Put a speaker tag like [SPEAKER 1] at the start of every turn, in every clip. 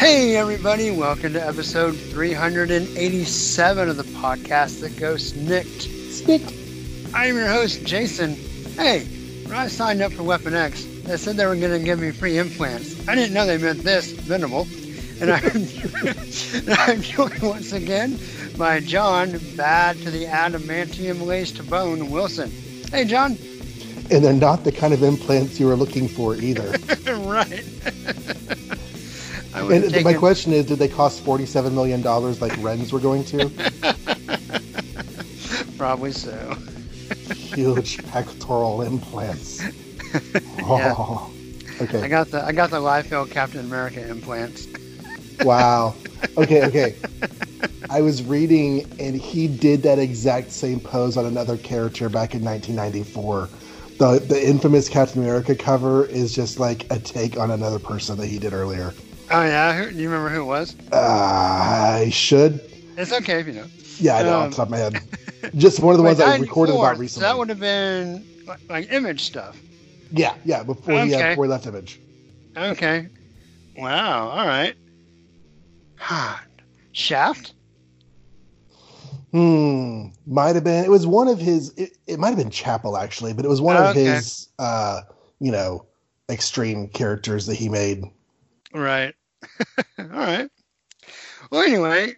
[SPEAKER 1] Hey, everybody, welcome to episode 387 of the podcast that goes SNIKT.
[SPEAKER 2] SNIKT.
[SPEAKER 1] I'm your host, Jason. Hey, when I signed up for Weapon X, they said they were going to give me free implants. I didn't know they meant this, minimal. And I'm, and I'm joined once again by Jon, bad to the adamantium laced bone, Wilson. Hey, Jon.
[SPEAKER 2] And they're not the kind of implants you were looking for either.
[SPEAKER 1] right.
[SPEAKER 2] And
[SPEAKER 1] have
[SPEAKER 2] my question is, did they cost forty-seven million dollars like Wrens were going to?
[SPEAKER 1] Probably so.
[SPEAKER 2] Huge pectoral implants.
[SPEAKER 1] Oh, yeah.
[SPEAKER 2] Oh,
[SPEAKER 1] I got the I got the Liefeld Captain America implants.
[SPEAKER 2] Wow. Okay. Okay. I was reading, and he did that exact same pose on another character back in 1994. The the infamous Captain America cover is just like a take on another person that he did earlier.
[SPEAKER 1] Oh yeah, who, do you remember who it was?
[SPEAKER 2] Uh, I should.
[SPEAKER 1] It's okay if you know.
[SPEAKER 2] Yeah, I know
[SPEAKER 1] Um,
[SPEAKER 2] off the top of my head. Just one of the ones I recorded
[SPEAKER 1] 94,
[SPEAKER 2] about
[SPEAKER 1] so
[SPEAKER 2] recently.
[SPEAKER 1] that would have been like, like image stuff.
[SPEAKER 2] Yeah, yeah, before he uh, before he left Image.
[SPEAKER 1] Okay. Wow. All right. Shaft.
[SPEAKER 2] Hmm. Might have been. It was one of his. It, it might have been Chapel actually, but it was one of
[SPEAKER 1] Okay.
[SPEAKER 2] his. Uh, you know, extreme characters that he made.
[SPEAKER 1] Right. all right. Well, anyway,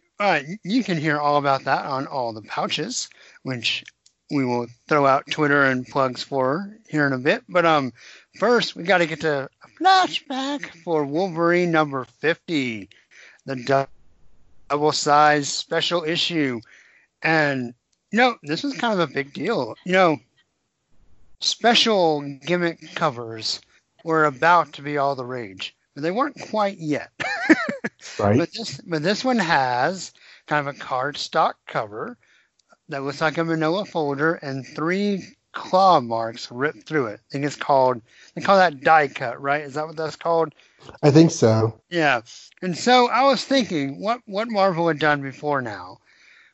[SPEAKER 1] you can hear all about that on all the pouches, which we will throw out Twitter and plugs for here in a bit. But um, first we got to get to a flashback for Wolverine number fifty, the double size special issue, and you know this was kind of a big deal. You know, special gimmick covers were about to be all the rage, but they weren't quite yet.
[SPEAKER 2] Right.
[SPEAKER 1] But this, but this one has kind of a cardstock cover that looks like a manila folder and three claw marks ripped through it. I think it's called, they call that die cut, right? Is that what that's called?
[SPEAKER 2] I think so.
[SPEAKER 1] Yeah. And so I was thinking, what what Marvel had done before now,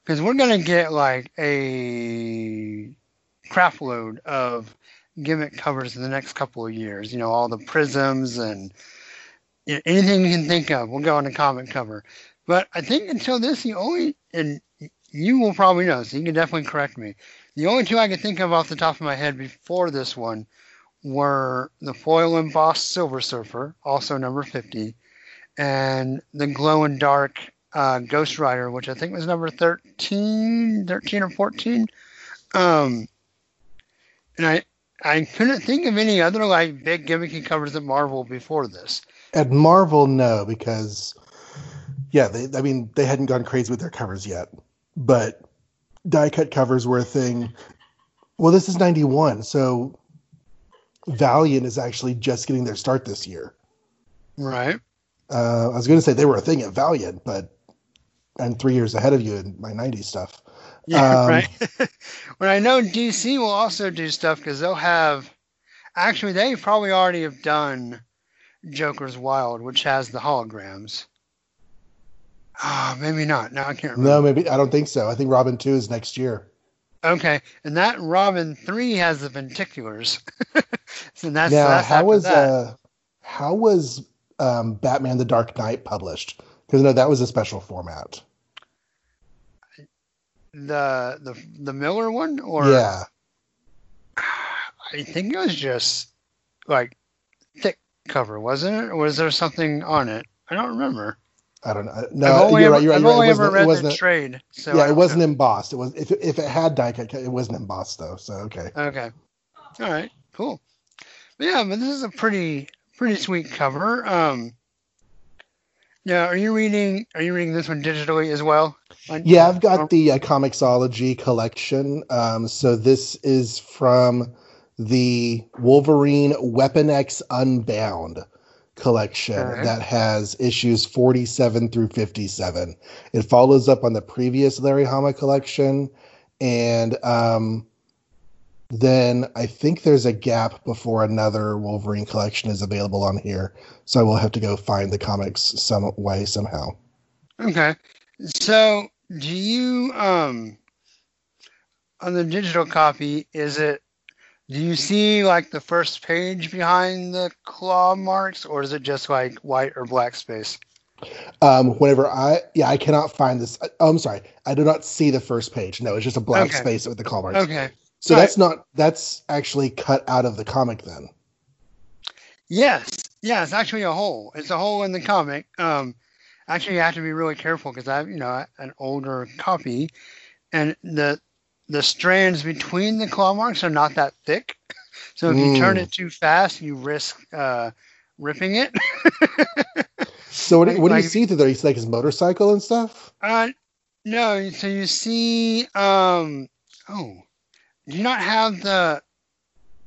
[SPEAKER 1] because we're gonna get like a crap load of gimmick covers in the next couple of years. You know, all the prisms and anything you can think of will go on a comic cover. But I think until this, the only and you will probably know, so you can definitely correct me. The only two I could think of off the top of my head before this one were the foil embossed Silver Surfer, also number 50, and the glow and dark uh, Ghost Rider, which I think was number 13, 13 or 14. Um, and I I couldn't think of any other like big gimmicky covers at Marvel before this.
[SPEAKER 2] At Marvel, no, because yeah, they. I mean, they hadn't gone crazy with their covers yet, but die cut covers were a thing. Well, this is '91, so Valiant is actually just getting their start this year.
[SPEAKER 1] Right.
[SPEAKER 2] Uh, I was going to say they were a thing at Valiant, but I'm three years ahead of you in my '90s stuff.
[SPEAKER 1] Yeah,
[SPEAKER 2] Um,
[SPEAKER 1] right. when I know DC will also do stuff because they'll have, actually, they probably already have done Joker's Wild, which has the holograms. Ah, maybe not. No, I can't remember.
[SPEAKER 2] No, maybe I don't think so. I think Robin Two is next year.
[SPEAKER 1] Okay, and that Robin three has the lenticulars. so that's
[SPEAKER 2] now,
[SPEAKER 1] that's
[SPEAKER 2] how was uh, how was um, Batman: The Dark Knight published? Because no, that was a special format.
[SPEAKER 1] the the the Miller one, or
[SPEAKER 2] yeah,
[SPEAKER 1] I think it was just like thick cover, wasn't it? Or was there something on it? I don't remember.
[SPEAKER 2] I don't know.
[SPEAKER 1] I've
[SPEAKER 2] No,
[SPEAKER 1] only
[SPEAKER 2] you're
[SPEAKER 1] ever,
[SPEAKER 2] right. You're.
[SPEAKER 1] I've
[SPEAKER 2] right.
[SPEAKER 1] only
[SPEAKER 2] It
[SPEAKER 1] ever read the trade. So
[SPEAKER 2] yeah, it wasn't
[SPEAKER 1] know.
[SPEAKER 2] embossed. It was if it, if it had die cut, it wasn't embossed though. So okay.
[SPEAKER 1] Okay. All right. Cool. But yeah, but this is a pretty pretty sweet cover. Um. Yeah. Are you reading? Are you reading this one digitally as well?
[SPEAKER 2] Yeah, I've got the uh, Comixology collection. Um, so this is from the Wolverine Weapon X Unbound collection that has issues 47 through 57. It follows up on the previous Larry Hama collection and um, then I think there's a gap before another Wolverine collection is available on here. So I will have to go find the comics some way somehow.
[SPEAKER 1] Okay. So do you um on the digital copy is it do you see like the first page behind the claw marks or is it just like white or black space?
[SPEAKER 2] Um, whenever I yeah I cannot find this. Oh, I'm sorry, I do not see the first page. No, it's just a black
[SPEAKER 1] Okay.
[SPEAKER 2] space with the claw marks.
[SPEAKER 1] Okay.
[SPEAKER 2] So
[SPEAKER 1] Right.
[SPEAKER 2] that's not that's actually cut out of the comic then.
[SPEAKER 1] Yes. Yeah, it's actually a hole. It's a hole in the comic. Um actually you have to be really careful because I have, you know, an older copy and the the strands between the claw marks are not that thick. So if you turn
[SPEAKER 2] Mm.
[SPEAKER 1] it too fast, you risk uh ripping it.
[SPEAKER 2] So what, do-
[SPEAKER 1] Like-
[SPEAKER 2] do you see through there? You see like his motorcycle and stuff.
[SPEAKER 1] Uh, no. So you see, um, oh, do you not have the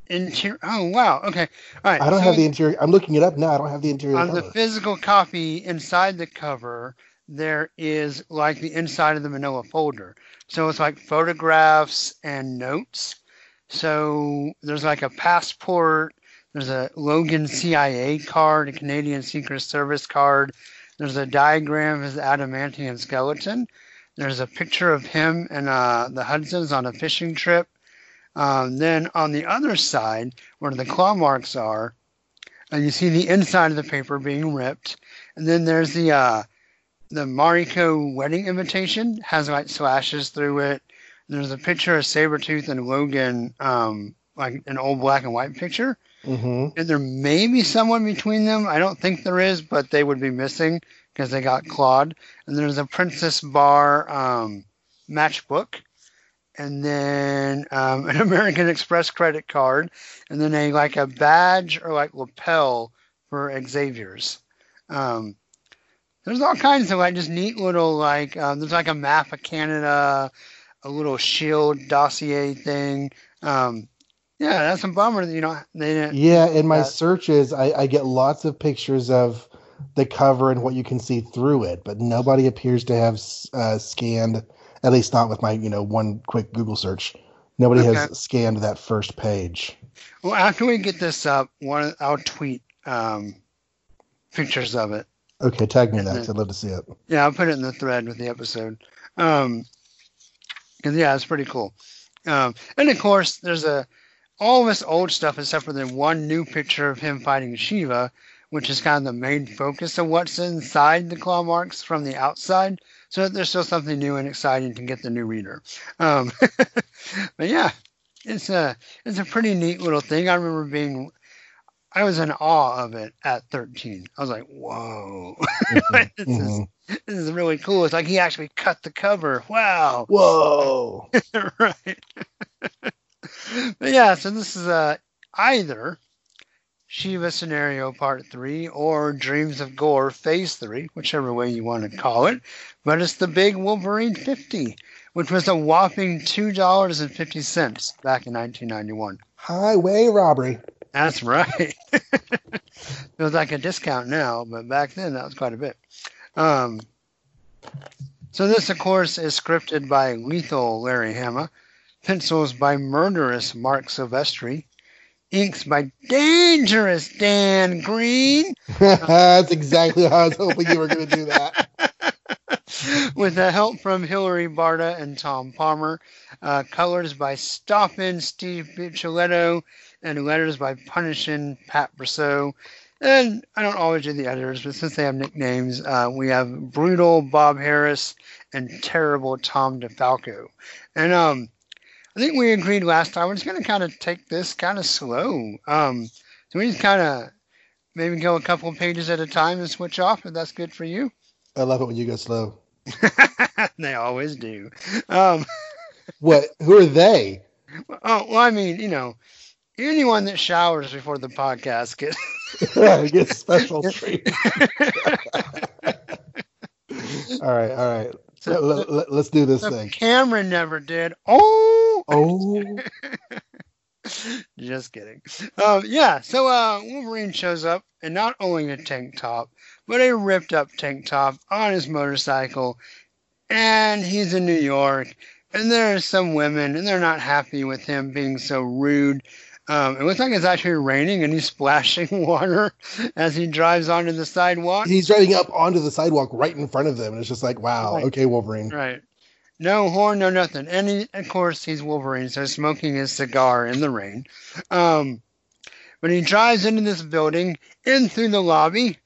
[SPEAKER 1] interior? Oh, wow. Okay. All right.
[SPEAKER 2] I don't
[SPEAKER 1] so
[SPEAKER 2] have the interior. I'm looking it up now. I don't have the interior
[SPEAKER 1] on the physical copy inside the cover. There is like the inside of the manila folder. So it's like photographs and notes. So there's like a passport. There's a Logan CIA card, a Canadian Secret Service card. There's a diagram of his adamantium skeleton. There's a picture of him and uh, the Hudsons on a fishing trip. Um, then on the other side, where the claw marks are, uh, you see the inside of the paper being ripped. And then there's the uh, the Mariko wedding invitation has like slashes through it. There's a picture of Sabretooth and Logan, um, like an old black and white picture.
[SPEAKER 2] hmm
[SPEAKER 1] And there may be someone between them. I don't think there is, but they would be missing because they got clawed. And there's a Princess Bar um, matchbook, and then um, an American Express credit card, and then a like a badge or like lapel for Xavier's. Um, there's all kinds of like just neat little like um, there's like a map of Canada, a little shield dossier thing. Um, yeah, that's a bummer that you know they didn't.
[SPEAKER 2] Yeah, in my
[SPEAKER 1] that.
[SPEAKER 2] searches, I, I get lots of pictures of the cover and what you can see through it, but nobody appears to have uh, scanned. At least not with my you know one quick Google search. Nobody
[SPEAKER 1] Okay.
[SPEAKER 2] has scanned that first page.
[SPEAKER 1] Well, after we get this up, one I'll tweet um, pictures of it.
[SPEAKER 2] Okay, tag me in that. I'd love to see it.
[SPEAKER 1] Yeah, I'll put it in the thread with the episode. Um 'cause yeah, it's pretty cool. Um, and of course, there's a all this old stuff except for the one new picture of him fighting Shiva, which is kind of the main focus of what's inside the claw marks from the outside. So there's still something new and exciting to get the new reader. Um, but yeah, it's a it's a pretty neat little thing. I remember being I was in awe of it at 13. I was like, whoa. this, is,
[SPEAKER 2] Mhm.
[SPEAKER 1] this is really cool. It's like he actually cut the cover. Wow.
[SPEAKER 2] Whoa!
[SPEAKER 1] right. but yeah, so this is uh, either Shiva Scenario Part 3 or Dreams of Gore Phase 3, whichever way you want to call it. But it's the big Wolverine 50, which was a whopping $2.50 back in 1991.
[SPEAKER 2] Highway robbery.
[SPEAKER 1] That's right. it was like a discount now, but back then that was quite a bit. Um, so this, of course, is scripted by lethal Larry Hama, pencils by murderous Marc Silvestri, inks by dangerous Dan Green,
[SPEAKER 2] That's exactly how I was hoping you were going to do that.
[SPEAKER 1] with the help from Hilary Barta and Tom Palmer, uh, colors by Stoppin Steve Buccellato, and letters by Punishin Pat Brousseau. And I don't always do the editors, but since they have nicknames, uh, we have Brutal Bob Harras and Terrible Tom DeFalco. And um, I think we agreed last time we're just going to kind of take this kind of slow. Um, so we just kind of maybe go a couple pages at a time and switch off if that's good for you.
[SPEAKER 2] I love it when you go slow.
[SPEAKER 1] they always do. Um,
[SPEAKER 2] What? Who are they?
[SPEAKER 1] oh, well, I mean, you know, anyone that showers before the podcast gets.
[SPEAKER 2] Special treat. All right, all right.
[SPEAKER 1] So-
[SPEAKER 2] Let, let, us do this thing.
[SPEAKER 1] Cameron never did. Oh,
[SPEAKER 2] Oh,
[SPEAKER 1] just kidding. Um, yeah, so uh, Wolverine shows up, and not only a tank top, but a ripped up tank top on his motorcycle, and he's in New York, and there are some women, and they're not happy with him being so rude. Um, it looks like it's actually raining, and he's splashing water as he drives onto the sidewalk.
[SPEAKER 2] He's driving up onto the sidewalk right in front of them, and it's just like, wow,
[SPEAKER 1] Right.
[SPEAKER 2] okay, Wolverine.
[SPEAKER 1] Right. No horn, no nothing. And he, of course, he's Wolverine, so smoking his cigar in the rain. Um, but he drives into this building, in through the lobby,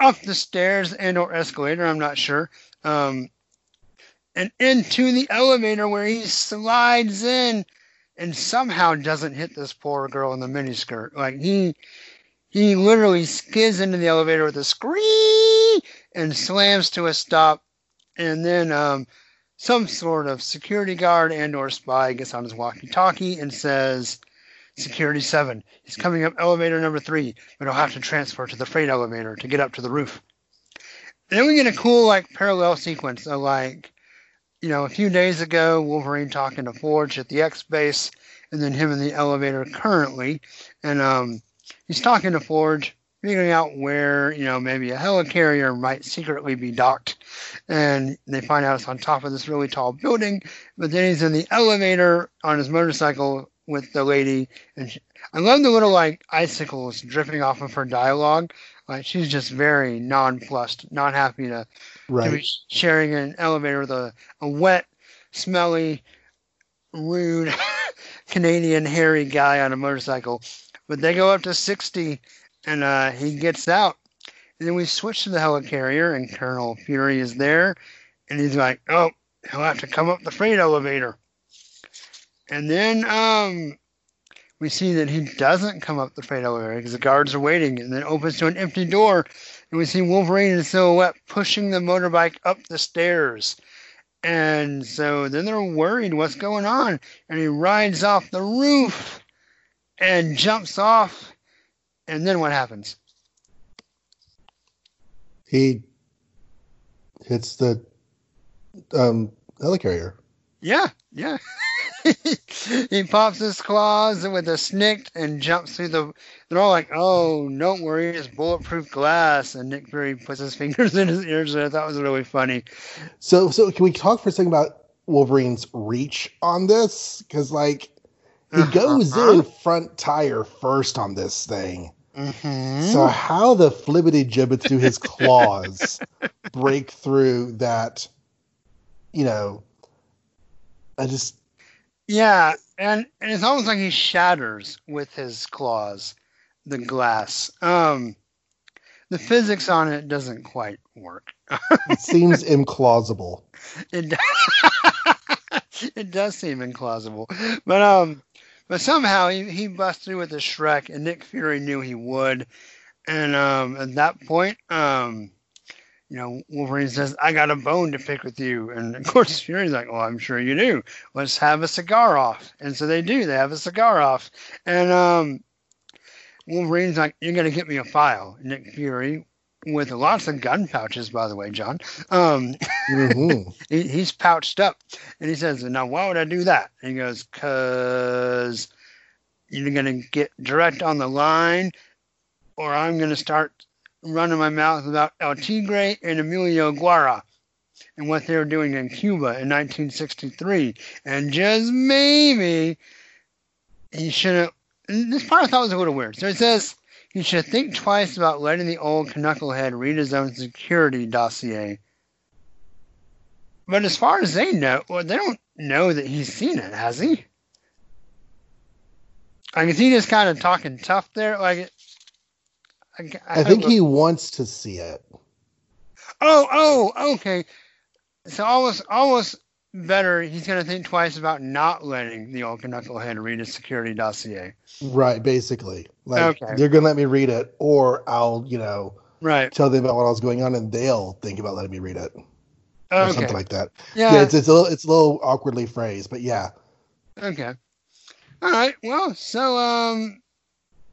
[SPEAKER 1] up the stairs and or escalator, I'm not sure, um, and into the elevator where he slides in and somehow doesn't hit this poor girl in the miniskirt. Like he he literally skids into the elevator with a scream and slams to a stop and then um, some sort of security guard and or spy gets on his walkie-talkie and says security 7 he's coming up elevator number 3 but he'll have to transfer to the freight elevator to get up to the roof then we get a cool like parallel sequence of like you know a few days ago wolverine talking to forge at the x base and then him in the elevator currently and um, he's talking to forge figuring out where you know maybe a helicarrier might secretly be docked and they find out it's on top of this really tall building. But then he's in the elevator on his motorcycle with the lady, and she, I love the little like icicles dripping off of her dialogue. Like she's just very nonplussed, not happy to, to be
[SPEAKER 2] Right.
[SPEAKER 1] sharing an elevator with a, a wet, smelly, rude Canadian hairy guy on a motorcycle. But they go up to 60 and uh, he gets out. And then we switch to the helicarrier, and Colonel Fury is there, and he's like, "Oh, he'll have to come up the freight elevator." And then um, we see that he doesn't come up the freight elevator because the guards are waiting, and then opens to an empty door, and we see Wolverine in silhouette pushing the motorbike up the stairs. And so then they're worried what's going on, and he rides off the roof and jumps off. And then what happens?
[SPEAKER 2] He hits the um, helicarrier.
[SPEAKER 1] Yeah, yeah. he pops his claws with a snick and jumps through the. They're all like, "Oh, don't worry, it's bulletproof glass." And Nick Fury puts his fingers in his ears, and I thought was really funny.
[SPEAKER 2] So, so can we talk for a second about Wolverine's reach on this? Because like he goes
[SPEAKER 1] Uh-huh.
[SPEAKER 2] in front tire first on this thing.
[SPEAKER 1] hmm
[SPEAKER 2] So how the flibbity gibbets do his claws break through that? You know, I just
[SPEAKER 1] Yeah, and, and it's almost like he shatters with his claws the glass. Um, the physics on it doesn't quite work.
[SPEAKER 2] it seems implausible.
[SPEAKER 1] It does, it does seem implausible, but um, but somehow he, he busts through with a Shrek, and Nick Fury knew he would, and um, at that point, um, you know, Wolverine says, "I got a bone to pick with you," and of course Fury's like, "Well, I'm sure you do. Let's have a cigar off," and so they do. They have a cigar off, and um, Wolverine's like, "You're gonna get me a file." Nick Fury. With lots of gun pouches, by the way, Jon. Um,
[SPEAKER 2] Mhm.
[SPEAKER 1] he, he's pouched up and he says now why would i do that and he goes because you're going to get direct on the line or i'm going to start running my mouth about el tigre and emilio guara and what they were doing in cuba in 1963 and just maybe he should have this part i thought was a little weird so it says he should think twice about letting the old knucklehead read his own security dossier but as far as they know, well, they don't know that he's seen it, has he? Like, is he just kind of talking tough there? Like, it- I,
[SPEAKER 2] I think he wants to see it.
[SPEAKER 1] Oh, oh, okay. So almost, almost better. He's gonna think twice about not letting the old knucklehead read his security dossier.
[SPEAKER 2] Right, basically. Like
[SPEAKER 1] Okay.
[SPEAKER 2] they're gonna let me read it, or I'll, you know,
[SPEAKER 1] Right.
[SPEAKER 2] tell them about what I was going on, and they'll think about letting me read it, or
[SPEAKER 1] Okay.
[SPEAKER 2] something like that.
[SPEAKER 1] yeah.
[SPEAKER 2] Yeah, it's, it's a little, it's a little awkwardly phrased, but yeah.
[SPEAKER 1] Okay. All right. Well, so um,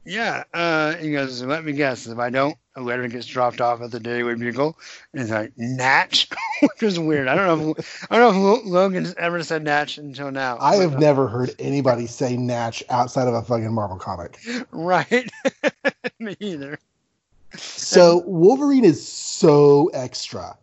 [SPEAKER 1] yeah. Uh, he goes. Let me guess. If I don't, a letter gets dropped off at the Daily Bugle, and it's like Natch, which is weird. I don't know. If, I don't know if Logan's ever said Natch until now.
[SPEAKER 2] I have
[SPEAKER 1] But,
[SPEAKER 2] never heard anybody say Natch outside of a fucking Marvel comic.
[SPEAKER 1] Right. me either.
[SPEAKER 2] So Wolverine is so extra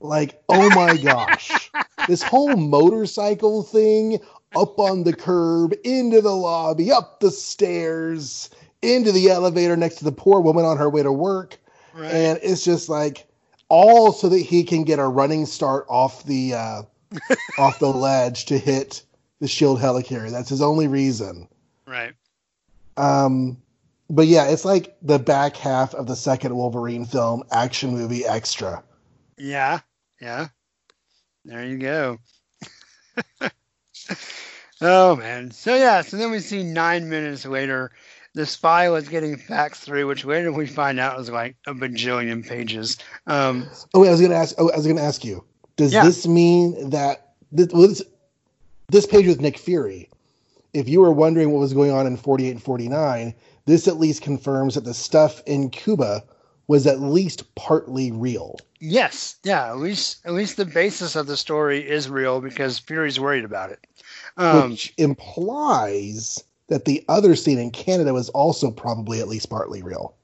[SPEAKER 2] Like, oh my gosh. this whole motorcycle thing up on the curb, into the lobby, up the stairs, into the elevator next to the poor woman on her way to work.
[SPEAKER 1] Right.
[SPEAKER 2] And it's just like all so that he can get a running start off the uh, off the ledge to hit the shield helicarrier. That's his only reason.
[SPEAKER 1] right.
[SPEAKER 2] Um, but yeah, it's like the back half of the second Wolverine film, action movie extra.
[SPEAKER 1] Yeah. Yeah. There you go. oh man. So yeah. So then we see nine minutes later, this file was getting faxed through, which later we find out was like a bajillion pages. Um,
[SPEAKER 2] Oh, wait, I was gonna ask. Oh, I was gonna ask you. Does
[SPEAKER 1] Yeah.
[SPEAKER 2] this mean that this, well, this this page with Nick Fury? If you were wondering what was going on in 48 and 49, this at least confirms that the stuff in Cuba was at least partly real.
[SPEAKER 1] yes. Yeah. At least at least the basis of the story is real because Fury's worried about it. Um,
[SPEAKER 2] which implies that the other scene in Canada was also probably at least partly real.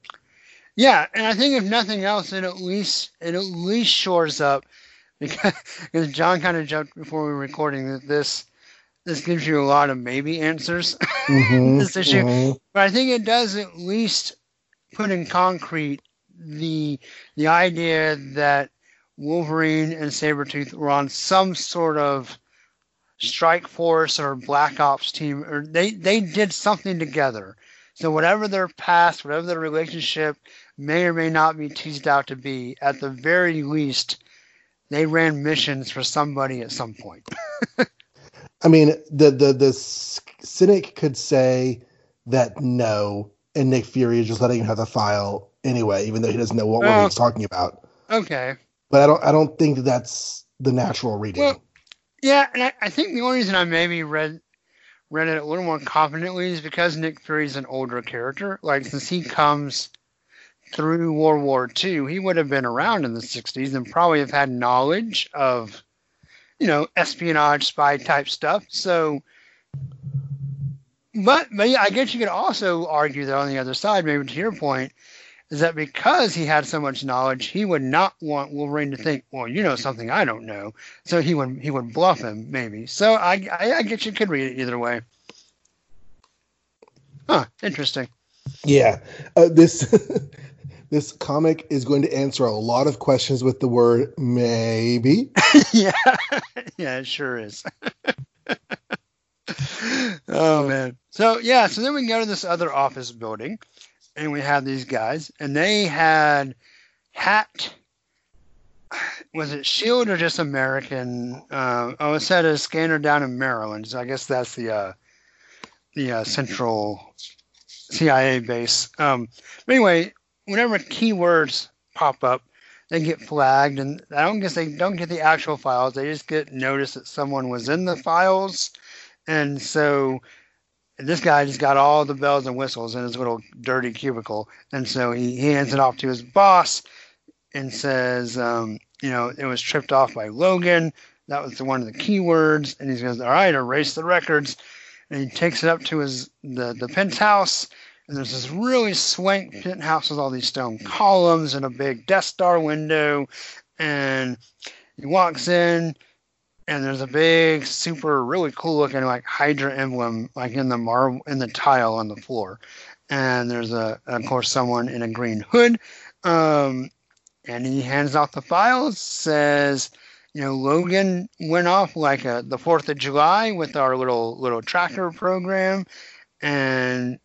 [SPEAKER 1] Yeah, and I think if nothing else, it at least it at least shores up because, because Jon kind of joked before we were recording that this this gives you a lot of maybe answers,
[SPEAKER 2] Mhm,
[SPEAKER 1] This issue.
[SPEAKER 2] mhm.
[SPEAKER 1] but I think it does at least put in concrete the the idea that Wolverine and Sabretooth were on some sort of strike force or black ops team or they they did something together. So whatever their past, whatever their relationship may or may not be teased out to be, at the very least, they ran missions for somebody at some point.
[SPEAKER 2] I mean, the the the cynic could say that no, and Nick Fury is just letting him have the file anyway, even though he doesn't know what
[SPEAKER 1] Well-
[SPEAKER 2] he's talking about.
[SPEAKER 1] Okay.
[SPEAKER 2] But I don't I don't think that that's the natural reading.
[SPEAKER 1] Well, Yeah, and I, I think the only reason I maybe read read it a little more confidently is because Nick Fury's an older character. Like since he comes through World War II, he would have been around in the '60s and probably have had knowledge of, you know, espionage, spy type stuff. So, but but yeah, I guess you could also argue that on the other side, maybe to your point, is that because he had so much knowledge, he would not want Wolverine to think, well, you know something I don't know so he would he would bluff him maybe. So I I, I guess you could read it either way. Huh? Interesting.
[SPEAKER 2] yeah, uh, this this comic is going to answer a lot of questions with the word maybe.
[SPEAKER 1] yeah, yeah, it sure is. oh man. So yeah, so then we can go to this other office building, and we had these guys, and they had hat. Was it Shield or just American? Uh, oh, it said a scanner down in Maryland. So I guess that's the uh, the uh, central CIA base. Um, but anyway, whenever keywords pop up, they get flagged, and I don't guess they don't get the actual files. They just get notice that someone was in the files, and so this guy just got all the bells and whistles in his little dirty cubicle, and so he, he hands it off to his boss and says, um, you know, it was tripped off by Logan. That was the one of the keywords, and he goes, all right, erase the records, and he takes it up to his the the penthouse. And there's this really swank penthouse with all these stone columns and a big Death Star window. And he walks in, and there's a big, super, really cool looking like Hydra emblem, like in the marble, in the tile on the floor. And there's a, of course, someone in a green hood. Um, and he hands out the files, says, you know, Logan went off like a, the Fourth of July with our little little tracker program, and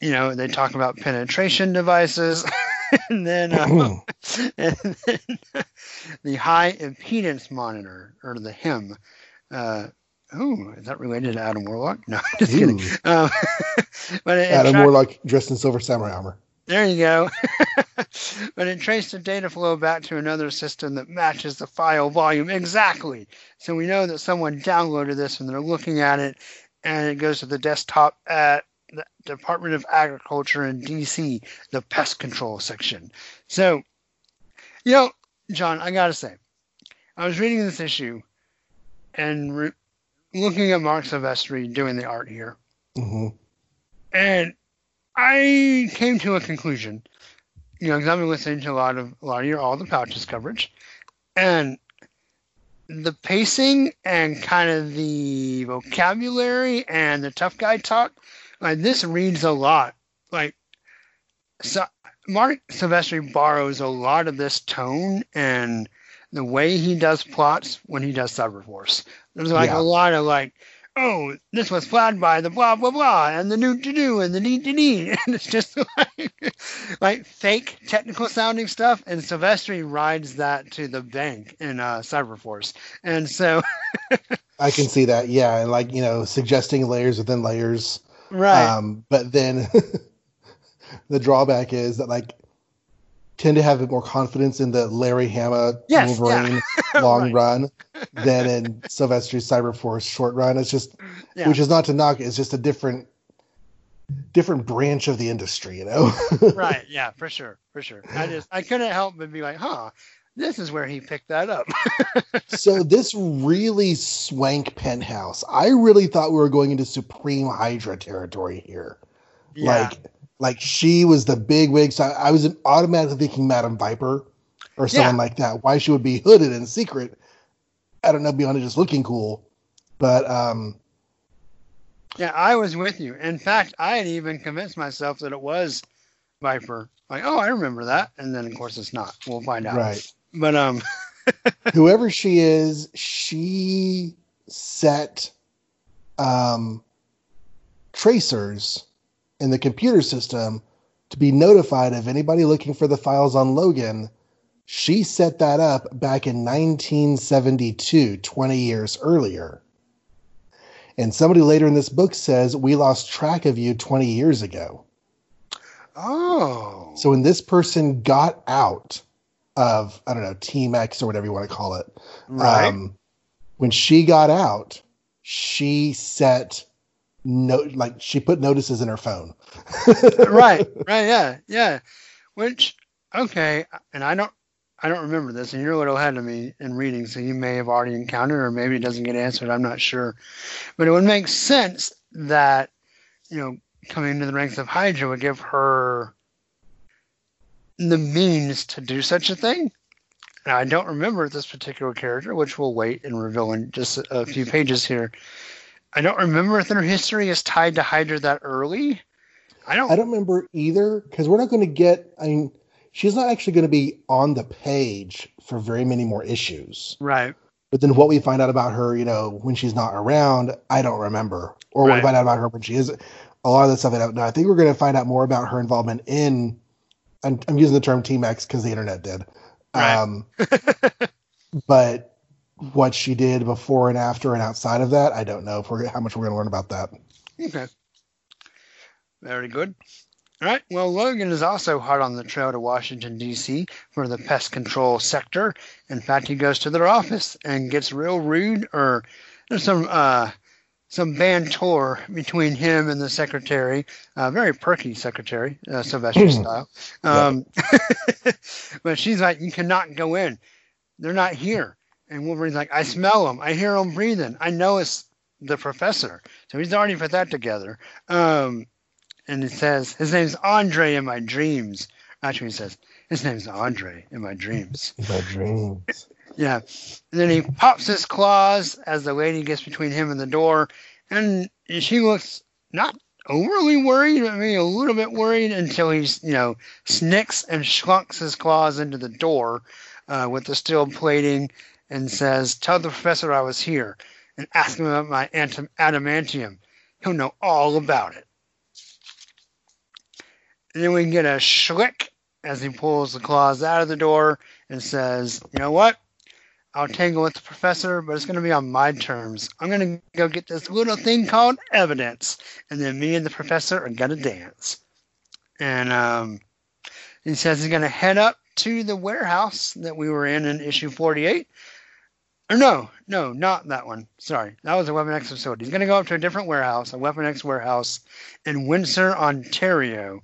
[SPEAKER 1] you know they talk about penetration devices, and then uh, and then the high impedance monitor or the HIM. Uh, oh, is that related to Adam Warlock? No, just kidding. Um, but it, it
[SPEAKER 2] Adam
[SPEAKER 1] tra-
[SPEAKER 2] Warlock dressed in silver samurai armor.
[SPEAKER 1] there you go. but it traced the data flow back to another system that matches the file volume exactly. So we know that someone downloaded this and they're looking at it, and it goes to the desktop at the Department of Agriculture in DC, the pest control section. So, you know, Jon, I gotta say, I was reading this issue and re- looking at Marc Silvestri doing the art here,
[SPEAKER 2] hmm
[SPEAKER 1] and I came to a conclusion. You know, because I've been listening to a lot of a lot of your all the pouches coverage, and the pacing and kind of the vocabulary and the tough guy talk, like this reads a lot. Like, so Marc Silvestri borrows a lot of this tone and the way he does plots when he does Cyberforce. There's like
[SPEAKER 2] Yeah.
[SPEAKER 1] a lot of like, oh, this was planned by the blah blah blah and the new to do and the need to need, and it's just like like fake technical sounding stuff. And Silvestri rides that to the bank in uh, Cyberforce, and so
[SPEAKER 2] I can see that. Yeah, and like you know, suggesting layers within layers.
[SPEAKER 1] Right,
[SPEAKER 2] Um, but then the drawback is that like tend to have a bit more confidence in the Larry Hama
[SPEAKER 1] Yes,
[SPEAKER 2] Wolverine long
[SPEAKER 1] Right.
[SPEAKER 2] run than in Silvestri's Cyberforce short run. It's just
[SPEAKER 1] yeah.
[SPEAKER 2] which is not to knock it's just a different different branch of the industry, you know?
[SPEAKER 1] right, yeah, for sure, for sure. I just I couldn't help but be like, huh, this is where he picked that up.
[SPEAKER 2] so this really swank penthouse. I really thought we were going into Supreme Hydra territory here.
[SPEAKER 1] yeah,
[SPEAKER 2] Like like she was the big wig. So I, I was automatically thinking Madam Viper or someone
[SPEAKER 1] Yeah.
[SPEAKER 2] like that. Why she would be hooded and secret. I don't know beyond it just looking cool. But um
[SPEAKER 1] yeah, I was with you. In fact, I had even convinced myself that it was Viper. Like, oh, I remember that, and then of course it's not. We'll find out.
[SPEAKER 2] right.
[SPEAKER 1] But um,
[SPEAKER 2] whoever she is, she set um, tracers in the computer system to be notified of anybody looking for the files on Logan. She set that up back in 1972, 20 years earlier. And somebody later in this book says, We lost track of you 20 years ago.
[SPEAKER 1] oh,
[SPEAKER 2] So when this person got out of, I don't know, Team X or whatever you want to call it,
[SPEAKER 1] right,
[SPEAKER 2] um, when she got out, she set no like she put notices in her phone.
[SPEAKER 1] right, right, yeah, yeah. Which okay, and I don't. I don't remember this, and you're a little ahead of me in reading, so you may have already encountered, or maybe it doesn't get answered. I'm not sure, but it would make sense that you know coming into the ranks of Hydra would give her the means to do such a thing. Now, I don't remember this particular character, which we'll wait and reveal in just a, few pages here. I don't remember if their history is tied to Hydra that early. I don't.
[SPEAKER 2] I don't remember either because we're not going to get. I mean, she's not actually going to be on the page for very many more issues.
[SPEAKER 1] Right.
[SPEAKER 2] But then what we find out about her, you know, when she's not around, I don't remember. Or what
[SPEAKER 1] Right.
[SPEAKER 2] we find out about her when she is. A lot of the stuff I don't know. I think we're going to find out more about her involvement in. I'm, I'm using the term Team X because the internet did.
[SPEAKER 1] Right.
[SPEAKER 2] Um, but what she did before and after and outside of that, I don't know if we're how much we're going to learn about that.
[SPEAKER 1] Okay. Very good. All right. Well, Logan is also hot on the trail to Washington, D.C. for the pest control sector. In fact, he goes to their office and gets real rude, or there's some uh, some banter between him and the secretary, uh, very perky secretary, uh, Silvestri style. Um, but she's like, "You cannot go in. They're not here." And Wolverine's like, "I smell them. I hear them breathing. I know it's the professor." So he's already put that together. Um, and it says his name's Andre in my dreams. Actually, he says his name's Andre in my dreams.
[SPEAKER 2] In my dreams.
[SPEAKER 1] Yeah. And then he pops his claws as the lady gets between him and the door, and she looks not overly worried, I mean a little bit worried until he's you know snicks and schlunks his claws into the door uh, with the steel plating and says, "Tell the professor I was here and ask him about my adamantium. He'll know all about it." And then we get a schlick as he pulls the claws out of the door and says, "You know what? I'll tangle with the professor, but it's going to be on my terms. I'm going to go get this little thing called evidence, and then me and the professor are going to dance." And um, he says he's going to head up to the warehouse that we were in in issue 48. Or no, no, not that one. Sorry, that was a Weapon X facility. He's going to go up to a different warehouse, a Weapon X warehouse in Windsor, Ontario,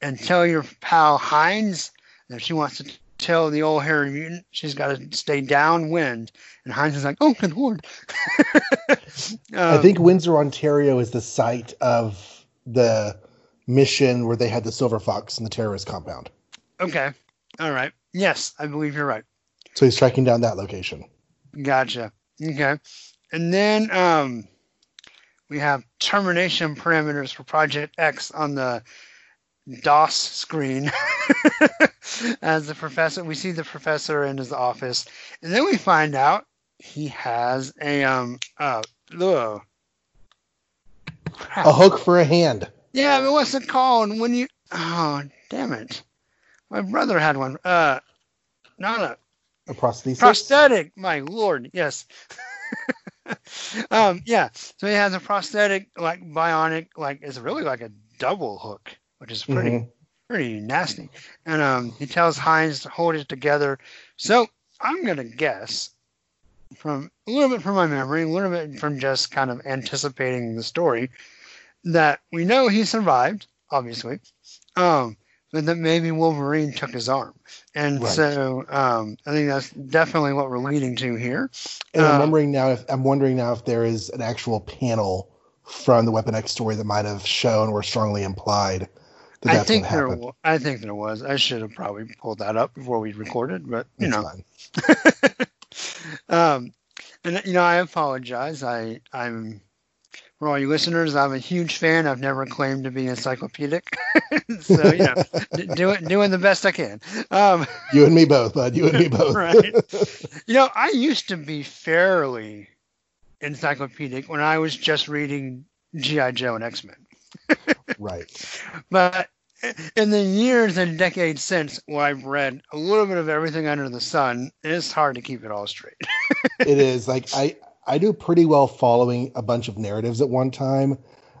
[SPEAKER 1] and tell your pal Hines that she wants to tell the old hairy mutant she's got to stay downwind. And Hines is like, oh, good lord.
[SPEAKER 2] I
[SPEAKER 1] Um,
[SPEAKER 2] think Windsor, Ontario is the site of the mission where they had the Silver Fox and the terrorist compound.
[SPEAKER 1] Okay. All right. Yes, I believe you're right.
[SPEAKER 2] So he's tracking down that location.
[SPEAKER 1] Gotcha. Okay. And then um, we have termination parameters for Project X on the DOS screen as the professor. We see the professor in his office, and then we find out he has a um uh ugh.
[SPEAKER 2] A hook for a hand.
[SPEAKER 1] Yeah, but what's it called when you? Oh, damn it! My brother had one. Uh, not a
[SPEAKER 2] A prosthesis.
[SPEAKER 1] prosthetic. My lord, yes. um, yeah. So he has a prosthetic, like bionic, like it's really like a double hook, which is pretty
[SPEAKER 2] Mhm.
[SPEAKER 1] pretty nasty. And um, he tells Hines to hold it together. So I'm gonna guess from a little bit from my memory, a little bit from just kind of anticipating the story, that we know he survived, obviously. Um, but that maybe Wolverine took his arm. And
[SPEAKER 2] Right.
[SPEAKER 1] so um, I think that's definitely what we're leading to here.
[SPEAKER 2] And I'm
[SPEAKER 1] Uh,
[SPEAKER 2] wondering now if I'm wondering now if there is an actual panel from the Weapon X story that might have shown or strongly implied that
[SPEAKER 1] I think there. I think there was. I should have probably pulled that up before we recorded, but you
[SPEAKER 2] That's
[SPEAKER 1] know, um, and you know, I apologize. I, I'm for all you listeners. I'm a huge fan. I've never claimed to be encyclopedic, so you know, d- doing doing the best I can. Um,
[SPEAKER 2] You and me both, bud. You and me both.
[SPEAKER 1] Right. you know, I used to be fairly encyclopedic when I was just reading GI Joe and X Men.
[SPEAKER 2] Right.
[SPEAKER 1] But in the years and decades since, where I've read a little bit of everything under the sun, it's hard to keep it all straight.
[SPEAKER 2] It is like I I do pretty well following a bunch of narratives at one time,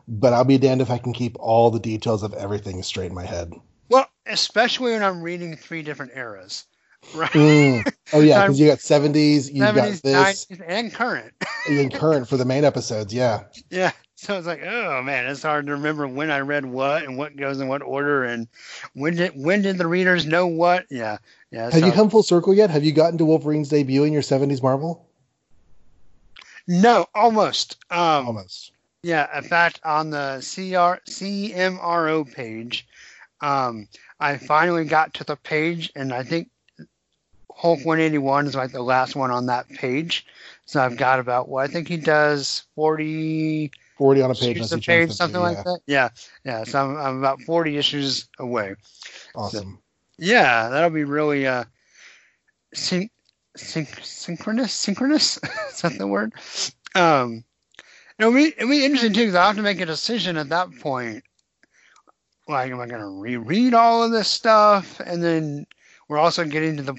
[SPEAKER 2] but I'll be damned if I can keep all the details of everything straight in my head.
[SPEAKER 1] Well, especially when I'm reading three different eras, right?
[SPEAKER 2] Mm. Oh yeah, because you got seventies, you got this,
[SPEAKER 1] 90s, and current.
[SPEAKER 2] and current for the main episodes. Yeah,
[SPEAKER 1] Yeah. So it's like, oh man, it's hard to remember when I read what and what goes in what order and when did when did the readers know what? Yeah. Yeah.
[SPEAKER 2] have you come full circle yet? Have you gotten to Wolverine's debut in your seventies Marvel?
[SPEAKER 1] No, almost. Um,
[SPEAKER 2] Almost.
[SPEAKER 1] Yeah, in fact, on the CR CMRO page, um, I finally got to the page, and I think Hulk 181 is like the last one on that page. So I've got about what I think he does 40
[SPEAKER 2] Forty on a page.
[SPEAKER 1] a page, something like that. Yeah, yeah. So I'm, I'm about 40 issues away.
[SPEAKER 2] Awesome.
[SPEAKER 1] Yeah, that'll be really uh, syn- syn- synchronous. Synchronous is that the word? Um, it'll be it'll be interesting too because I have to make a decision at that point. Like, am I going to reread all of this stuff, and then we're also getting to the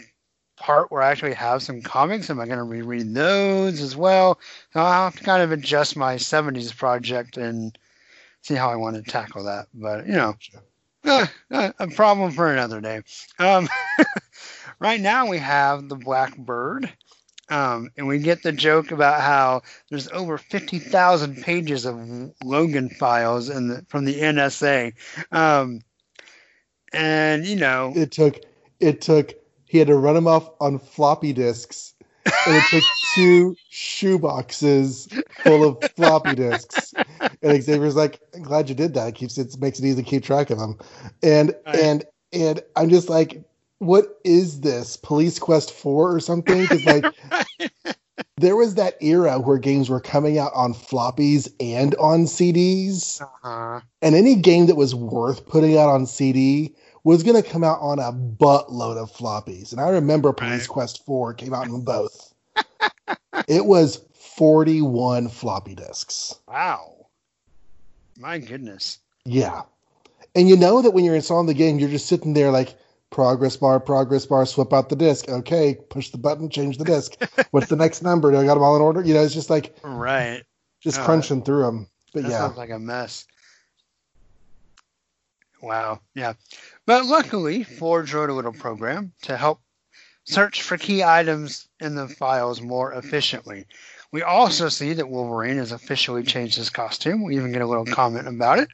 [SPEAKER 1] part where I actually have some comics. Am I going to reread those as well? So I'll have to kind of adjust my '70s project and see how I want to tackle that. But you know, uh, uh, a problem for another day. Um, right now we have the Blackbird. Um, and we get the joke about how there's over fifty thousand pages of Logan files in the, from the NSA, um, and you know,
[SPEAKER 2] It took it took he had to run them off on floppy disks, and it took two shoe boxes full of floppy disks. And Xavier's like, "I'm glad you did that. It keeps it makes it easy to keep track of them." And
[SPEAKER 1] Right.
[SPEAKER 2] and and I'm just like, "What is this? Police Quest Four or something?" Because like. There was that era where games were coming out on floppies and on CDs,
[SPEAKER 1] uh,
[SPEAKER 2] and any game that was worth putting out on CD was going to come out on a buttload of floppies. And I remember Police
[SPEAKER 1] Right.
[SPEAKER 2] Quest 4 came out in both. it was 41 floppy disks.
[SPEAKER 1] wow, my goodness,
[SPEAKER 2] Yeah. And you know that when you're installing the game, you're just sitting there like, progress bar, progress bar, swap out the disc. Okay, push the button, change the disc. What's the next number? Do I got them all in order? You know, it's just like
[SPEAKER 1] right?
[SPEAKER 2] just
[SPEAKER 1] Uh,
[SPEAKER 2] crunching through them. But
[SPEAKER 1] That
[SPEAKER 2] yeah,
[SPEAKER 1] sounds like a mess. Wow. Yeah. But luckily, Forge wrote a little program to help search for key items in the files more efficiently. We also see that Wolverine has officially changed his costume. We even get a little comment about it.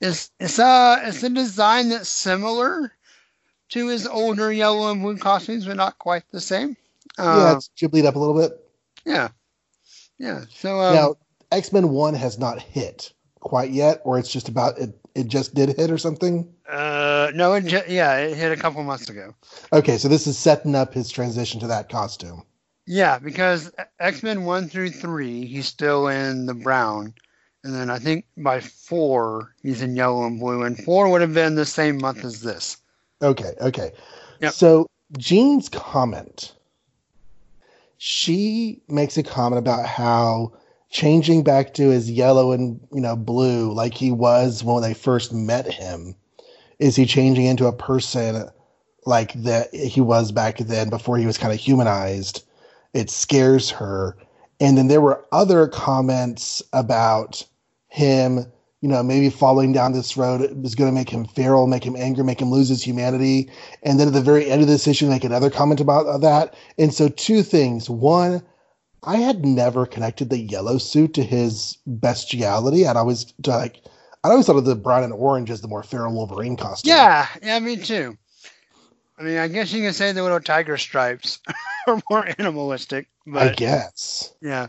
[SPEAKER 1] It's it's uh it's a design that's similar to his older yellow and blue costumes, but not quite the same.
[SPEAKER 2] yeah,
[SPEAKER 1] Uh,
[SPEAKER 2] it's ghibli up a little bit.
[SPEAKER 1] yeah. Yeah. So um,
[SPEAKER 2] now, X Men One has not hit, quite yet, or it's just about it. It just did hit or something.
[SPEAKER 1] Uh, no, it ju- yeah, it hit a couple months ago.
[SPEAKER 2] Okay, so this is setting up his transition to that costume.
[SPEAKER 1] Yeah, because X Men one through three, he's still in the brown, and then I think by four he's in yellow and blue, and four would have been the same month as this.
[SPEAKER 2] Okay, okay.
[SPEAKER 1] Yep.
[SPEAKER 2] So Jean's comment, she makes a comment about how changing back to his yellow and you know blue like he was when they first met him is he changing into a person like that he was back then before he was kind of humanized? It scares her. And then there were other comments about him you know maybe following down this road is going to make him feral make him angry make him lose his humanity. And then at the very end of this issue make another comment about that. And so two things. One I had never connected the yellow suit to his bestiality. I'd always like I always thought of the brown and orange as the more feral Wolverine costume.
[SPEAKER 1] Yeah, yeah, me too. I mean, I guess you can say the little tiger stripes are more animalistic, but
[SPEAKER 2] I guess.
[SPEAKER 1] yeah,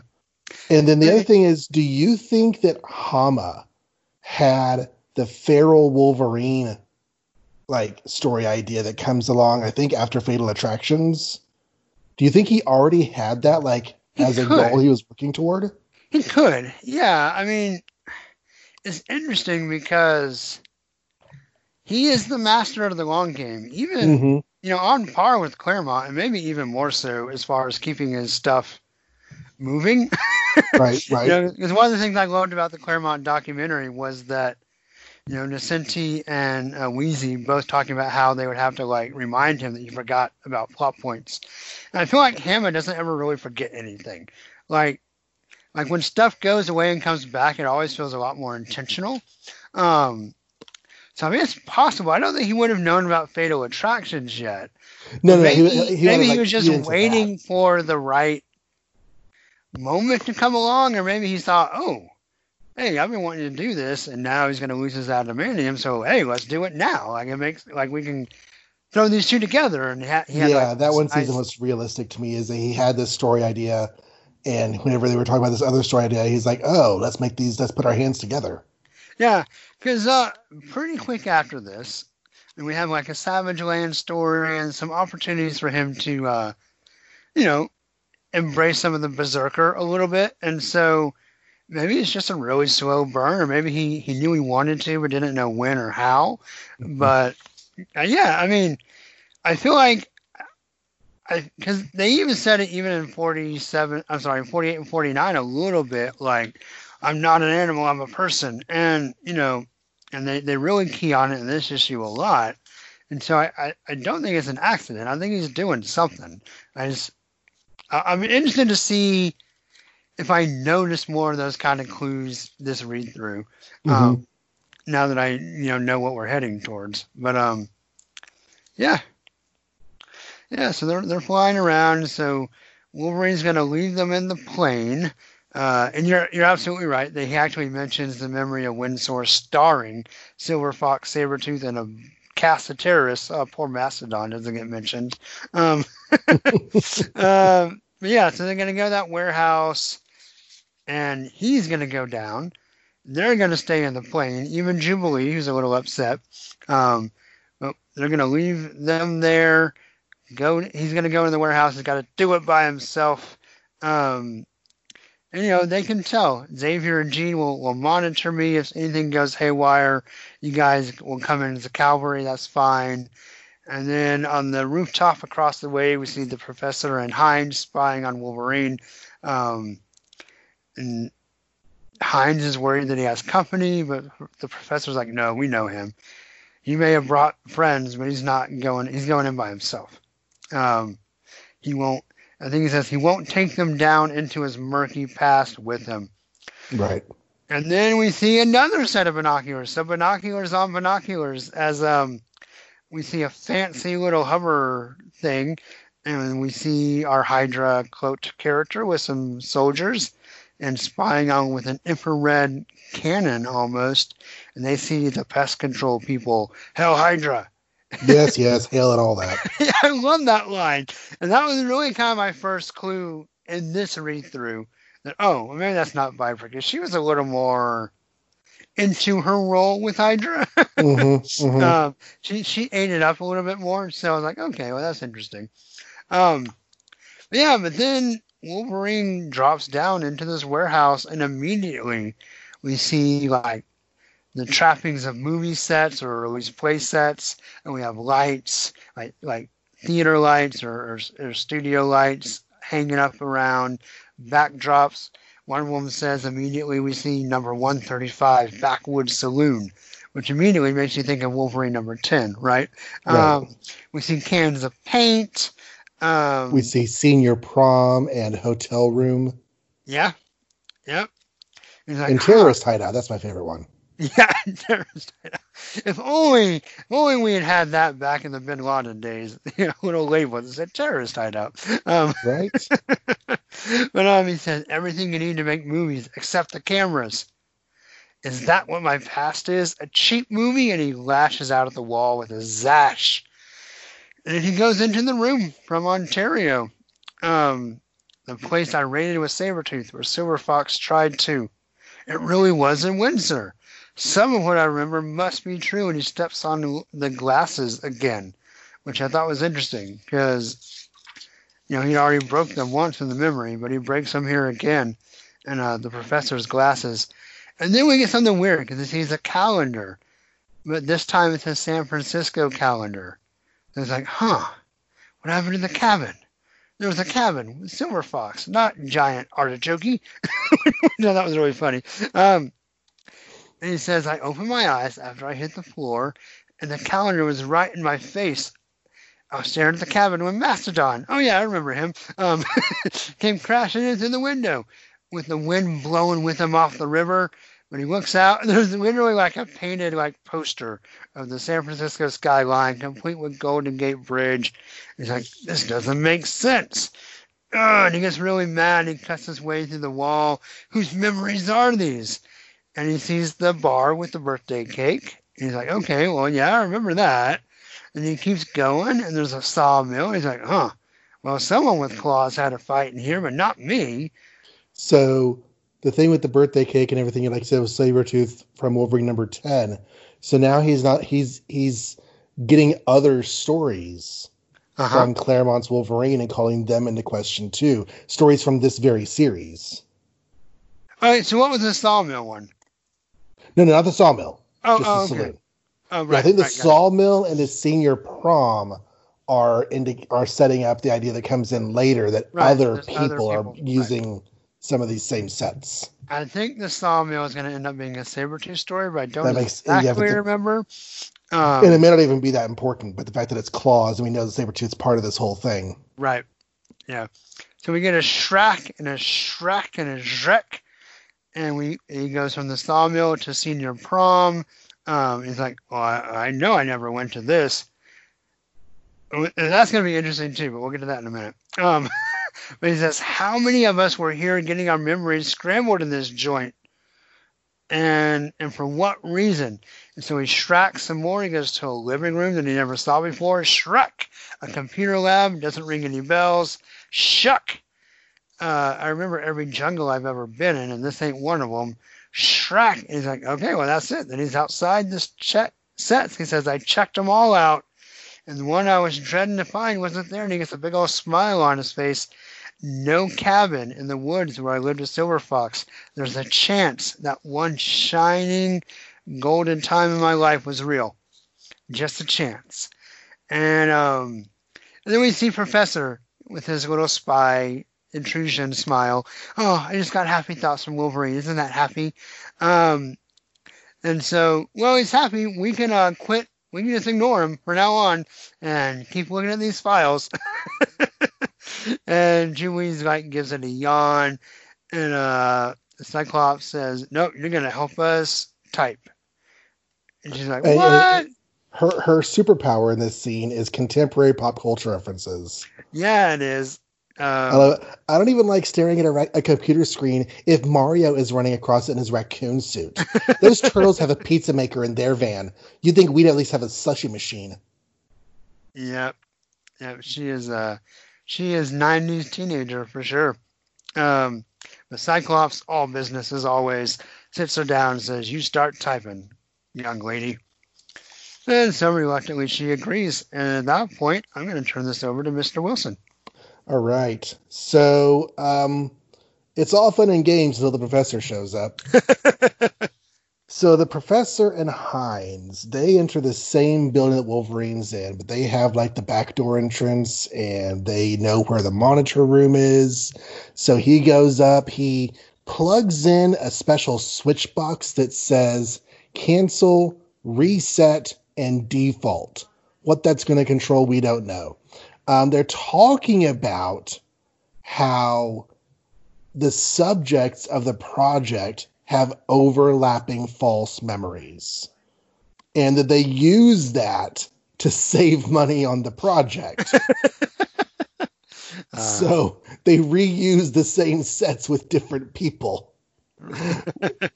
[SPEAKER 2] And then the other thing is, do you think that Hama had the feral Wolverine like story idea that comes along? I think after Fatal Attractions. Do you think he already had that like
[SPEAKER 1] He
[SPEAKER 2] as a goal he was working toward?
[SPEAKER 1] he could. Yeah, I mean, it's interesting because he is the master of the long game, even
[SPEAKER 2] hmm
[SPEAKER 1] you know on par with Claremont, and maybe even more so as far as keeping his stuff moving.
[SPEAKER 2] Right, right.
[SPEAKER 1] You know, because one of the things I loved about the Claremont documentary was that, you know, Nocenti and uh, Weezie both talking about how they would have to like remind him that he forgot about plot points. And I feel like Hama doesn't ever really forget anything. Like, like when stuff goes away and comes back, it always feels a lot more intentional. Um, so I mean, it's possible. I don't think he would have known about Fatal Attractions yet.
[SPEAKER 2] No, no,
[SPEAKER 1] maybe
[SPEAKER 2] no.
[SPEAKER 1] he,
[SPEAKER 2] he
[SPEAKER 1] maybe he
[SPEAKER 2] like,
[SPEAKER 1] was just
[SPEAKER 2] that.
[SPEAKER 1] waiting for the right moment to come along, or maybe he thought, "Oh, hey, I've been wanting to do this, and now he's going to lose his adamantium, so hey, let's do it now. Like it makes like we can throw these two together." And ha- he had,
[SPEAKER 2] yeah,
[SPEAKER 1] like,
[SPEAKER 2] that one seems the most realistic to me is that he had this story idea, and whenever they were talking about this other story idea, he's like, "Oh, let's make these. Let's put our hands together."
[SPEAKER 1] Yeah, because uh, pretty quick after this, and we have like a Savage Land story and some opportunities for him to, uh, you know, embrace some of the Berserker a little bit. And so maybe it's just a really slow burn, or maybe he, he knew he wanted to but didn't know when or how. But uh, yeah, I mean, I feel like. I Because they even said it even in 47, I'm sorry, 48 and 49 a little bit like, I'm not an animal, I'm a person. And, you know, and they, they really key on it in this issue a lot. And so I, I, I don't think it's an accident. I think he's doing something. I just, I, I'm interested to see if I notice more of those kind of clues this read through. Um, now that I, you know, know what we're heading towards. But, um, yeah. Yeah, so they're, they're flying around. So Wolverine's going to leave them in the plane. Uh, and you're you're absolutely right. They actually mentions the memory of Windsor starring Silver Fox, Sabretooth, and a cast of terrorists. Uh, poor Mastodon doesn't get mentioned. Um, um, but yeah, so they're gonna go to that warehouse, and he's gonna go down. They're gonna stay in the plane. Even Jubilee, who's a little upset, um, they're gonna leave them there. Go. He's gonna go in the warehouse. He's got to do it by himself. Um, and you know they can tell Xavier and Jean will, will monitor me if anything goes haywire. You guys will come in as a cavalry. That's fine. And then on the rooftop across the way, we see the professor and Hines spying on Wolverine. Um, and Hines is worried that he has company, but the professor's like, "No, we know him. He may have brought friends, but he's not going. He's going in by himself. Um, he won't." I think he says he won't take them down into his murky past with him.
[SPEAKER 2] Right.
[SPEAKER 1] And then we see another set of binoculars. So binoculars on binoculars as um we see a fancy little hover thing and we see our Hydra cloaked character with some soldiers and spying on with an infrared cannon almost. And they see the pest control people. Hell Hydra.
[SPEAKER 2] Yes, yes, hail and all that.
[SPEAKER 1] I love that line. And that was really kind of my first clue in this read through that, oh, well, maybe that's not Viper because she was a little more into her role with Hydra.
[SPEAKER 2] hmm hmm
[SPEAKER 1] um, she she ate it up a little bit more, so I was like, okay, well that's interesting. Um, yeah, but then Wolverine drops down into this warehouse, and immediately we see like the trappings of movie sets or at least play sets, and we have lights like like theater lights or, or, or studio lights hanging up around backdrops. One woman says immediately we see number 135 Backwoods Saloon, which immediately makes you think of Wolverine number 10, right?
[SPEAKER 2] Right.
[SPEAKER 1] Um, we see cans of paint. Um,
[SPEAKER 2] We see senior prom and hotel room
[SPEAKER 1] yeah, yep. He's like,
[SPEAKER 2] and
[SPEAKER 1] "Huh."
[SPEAKER 2] terrorist hideout. That's my favorite one.
[SPEAKER 1] Yeah, terrorist hideout. If only, if only we had had that back in the Bin Laden days. You know, little label that said terrorist hideout. Um,
[SPEAKER 2] Right?
[SPEAKER 1] but um, he says everything you need to make movies except the cameras. Is that what my past is? A cheap movie? And he lashes out at the wall with a zash. And he goes into the room from Ontario, um, the place I raided with Sabretooth, where Silver Fox tried to. It really was in Windsor. Some of what I remember must be true, and he steps on the glasses again, which I thought was interesting because, you know, he already broke them once in the memory, but he breaks them here again, in uh, the professor's glasses. And then we get something weird because he sees a calendar, but this time it's a San Francisco calendar. And it's like, huh, what happened in the cabin? There was a cabin with Silver Fox, not giant artichoke. no, that was really funny. Um, and he says, I opened my eyes after I hit the floor, and the calendar was right in my face. I was staring at the cabin when Mastodon, oh yeah, I remember him, um, came crashing in through the window with the wind blowing with him off the river. When he looks out, there's literally like a painted like poster of the San Francisco skyline, complete with Golden Gate Bridge. He's like, this doesn't make sense. Ugh, and he gets really mad. And He cuts his way through the wall. Whose memories are these? And he sees the bar with the birthday cake. And He's like, okay, well, yeah, I remember that. And he keeps going, and there's a sawmill. He's like, huh, well, someone with claws had a fight in here, but not me.
[SPEAKER 2] So the thing with the birthday cake and everything, you like I said, was Sabretooth from Wolverine number 10. So now he's not he's he's getting other stories
[SPEAKER 1] Uh-huh.
[SPEAKER 2] from Claremont's Wolverine and calling them into question too. Stories from this very series.
[SPEAKER 1] All right, so what was the sawmill one?
[SPEAKER 2] No, no, not the sawmill.
[SPEAKER 1] Oh,
[SPEAKER 2] just
[SPEAKER 1] oh
[SPEAKER 2] the
[SPEAKER 1] okay. Oh,
[SPEAKER 2] Yeah,
[SPEAKER 1] right,
[SPEAKER 2] I think the
[SPEAKER 1] right,
[SPEAKER 2] sawmill and the senior prom are indi- are setting up the idea that comes in later that
[SPEAKER 1] Right,
[SPEAKER 2] other people,
[SPEAKER 1] other
[SPEAKER 2] are
[SPEAKER 1] people, right.
[SPEAKER 2] using some of these same sets.
[SPEAKER 1] I think the sawmill is going to end up being a Sabretooth story, but I don't
[SPEAKER 2] That makes-
[SPEAKER 1] exactly
[SPEAKER 2] the-
[SPEAKER 1] remember.
[SPEAKER 2] and it
[SPEAKER 1] Um,
[SPEAKER 2] may not even be that important, but the fact that it's claws and we know the Sabretooth's part of this whole thing.
[SPEAKER 1] right. Yeah. So we get a Shrek and a Shrek and a Shrek. And we he goes from the sawmill to senior prom. Um, he's like, well, I, I know I never went to this. And that's going to be interesting too, but we'll get to that in a minute. Um, but he says, how many of us were here getting our memories scrambled in this joint? And and for what reason? And so he shracks some more. He goes to a living room that he never saw before. Shrek, a computer lab, doesn't ring any bells. Shuck. Uh, I remember every jungle I've ever been in, and this ain't one of them. Shrek. And he's like, okay, well, that's it. Then he's outside this check sets. He says, I checked them all out, and the one I was dreading to find wasn't there. And he gets a big old smile on his face. No cabin in the woods where I lived with Silver Fox. There's a chance that one shining golden time in my life was real. Just a chance. And um, and then we see Professor with his little spy intrusion smile. Oh, I just got happy thoughts from Wolverine. Isn't that happy? Um, and so, well, he's happy. We can uh, quit. We can just ignore him from now on and keep looking at these files. and Julie's like gives it a yawn, and uh, Cyclops says, "Nope, you're gonna help us type." And she's like, "What?"
[SPEAKER 2] Her her superpower in this scene is contemporary pop culture references.
[SPEAKER 1] Yeah, it is.
[SPEAKER 2] I,
[SPEAKER 1] Um,
[SPEAKER 2] it. I don't even like staring at a, ra- a computer screen if Mario is running across it in his raccoon suit. Those turtles have a pizza maker in their van. You'd think we'd at least have a sushi machine.
[SPEAKER 1] Yep. Yep. She is uh she is nineties teenager for sure. Um but Cyclops, all business as always, sits her down and says, You start typing, young lady. And so reluctantly she agrees. And at that point, I'm going to turn this over to Mr. Wilson.
[SPEAKER 2] All right. So um, it's all fun and games until the professor shows up. so the professor and Hines, they enter the same building that Wolverine's in, but they have like the back door entrance and they know where the monitor room is. So he goes up, he plugs in a special switch box that says cancel, reset, and default. What that's going to control, we don't know. Um, they're talking about how the subjects of the project have overlapping false memories and that they use that to save money on the project. uh, so they reuse the same sets with different people.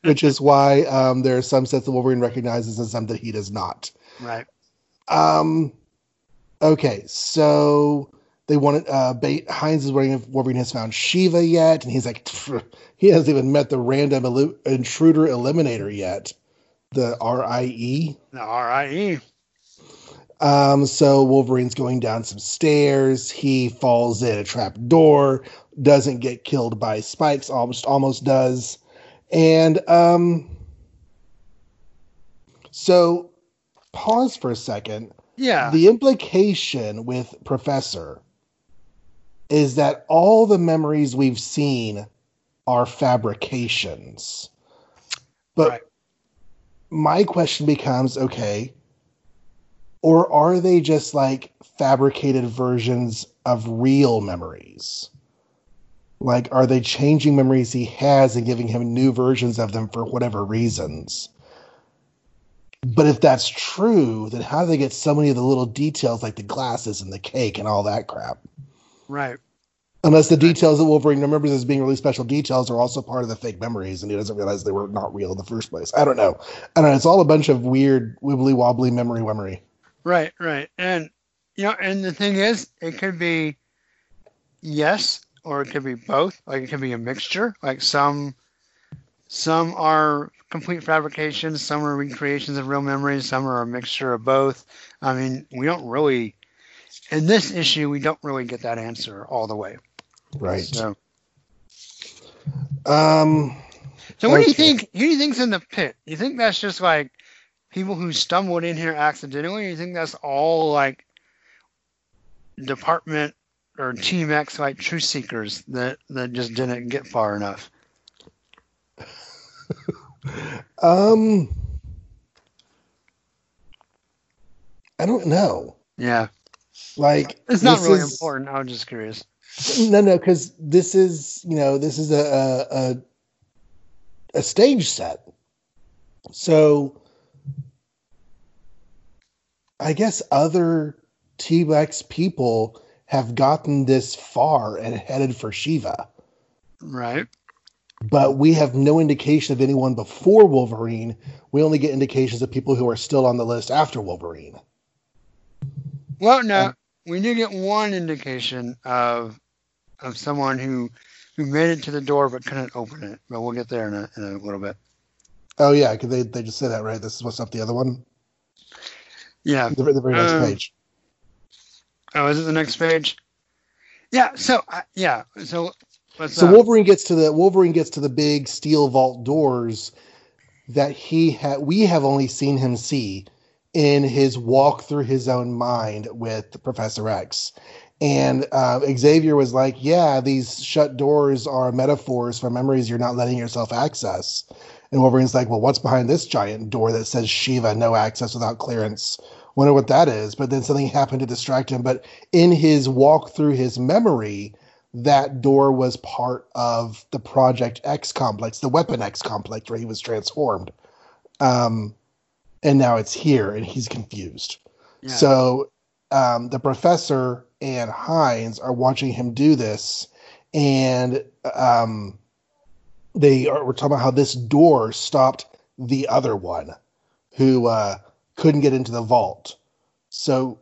[SPEAKER 2] which is why um, there are some sets that Wolverine recognizes and some that he does not.
[SPEAKER 1] Right.
[SPEAKER 2] Um. Okay, so they wanted uh bait Hines is wondering if Wolverine has found Shiva yet, and he's like, he hasn't even met the random el- intruder eliminator yet, the RIE.
[SPEAKER 1] The RIE.
[SPEAKER 2] Um, so Wolverine's going down some stairs. He falls in a trap door, doesn't get killed by spikes, almost almost does. And um so pause for a second.
[SPEAKER 1] Yeah.
[SPEAKER 2] The implication with Professor is that all the memories we've seen are fabrications. But right. my question becomes okay, or are they just like fabricated versions of real memories? Like, are they changing memories he has and giving him new versions of them for whatever reasons? But if that's true, then how do they get so many of the little details like the glasses and the cake and all that crap?
[SPEAKER 1] Right.
[SPEAKER 2] Unless the details that Wolverine remembers as being really special details are also part of the fake memories and he doesn't realize they were not real in the first place. I don't know. I don't know. It's all a bunch of weird, wibbly wobbly memory memory.
[SPEAKER 1] Right, right. And, you know, and the thing is, it could be yes, or it could be both. Like it could be a mixture. Like some, some are complete fabrications, some are recreations of real memories, some are a mixture of both. I mean, we don't really, in this issue, we don't really get that answer all the way.
[SPEAKER 2] Right.
[SPEAKER 1] So,
[SPEAKER 2] um,
[SPEAKER 1] so what okay. do you think? Who do you think's in the pit? You think that's just like people who stumbled in here accidentally? Or you think that's all like department or Team X like truth seekers that that just didn't get far enough?
[SPEAKER 2] um, I don't know.
[SPEAKER 1] Yeah,
[SPEAKER 2] like
[SPEAKER 1] it's not really is, important. I was just curious.
[SPEAKER 2] No, no, because this is you know this is a, a a stage set, so I guess other Team X people have gotten this far and headed for Shiva.
[SPEAKER 1] Right.
[SPEAKER 2] But we have no indication of anyone before Wolverine. We only get indications of people who are still on the list after Wolverine.
[SPEAKER 1] Well, no, we do get one indication of of someone who who made it to the door but couldn't open it. But we'll get there in a, in a little bit.
[SPEAKER 2] Oh yeah, because they, they just say that right. This is what's up the other one.
[SPEAKER 1] Yeah,
[SPEAKER 2] the, the very next um, page.
[SPEAKER 1] Oh, is it the next page? Yeah. So uh, yeah. So
[SPEAKER 2] so uh, Wolverine gets to the Wolverine gets to the big steel vault doors that he had. We have only seen him see in his walk through his own mind with Professor X. And uh, Xavier was like, "Yeah, these shut doors are metaphors for memories you're not letting yourself access." And Wolverine's like, "Well, what's behind this giant door that says Shiva, no access without clearance?" wonder what that is. But then something happened to distract him. But in his walk through his memory, that door was part of the Project X complex, the Weapon X complex, where he was transformed. Um, and now it's here, and he's confused. Yeah. So um, the professor and Hines are watching him do this, and um, they are. We're talking about how this door stopped the other one, who uh, couldn't get into the vault. So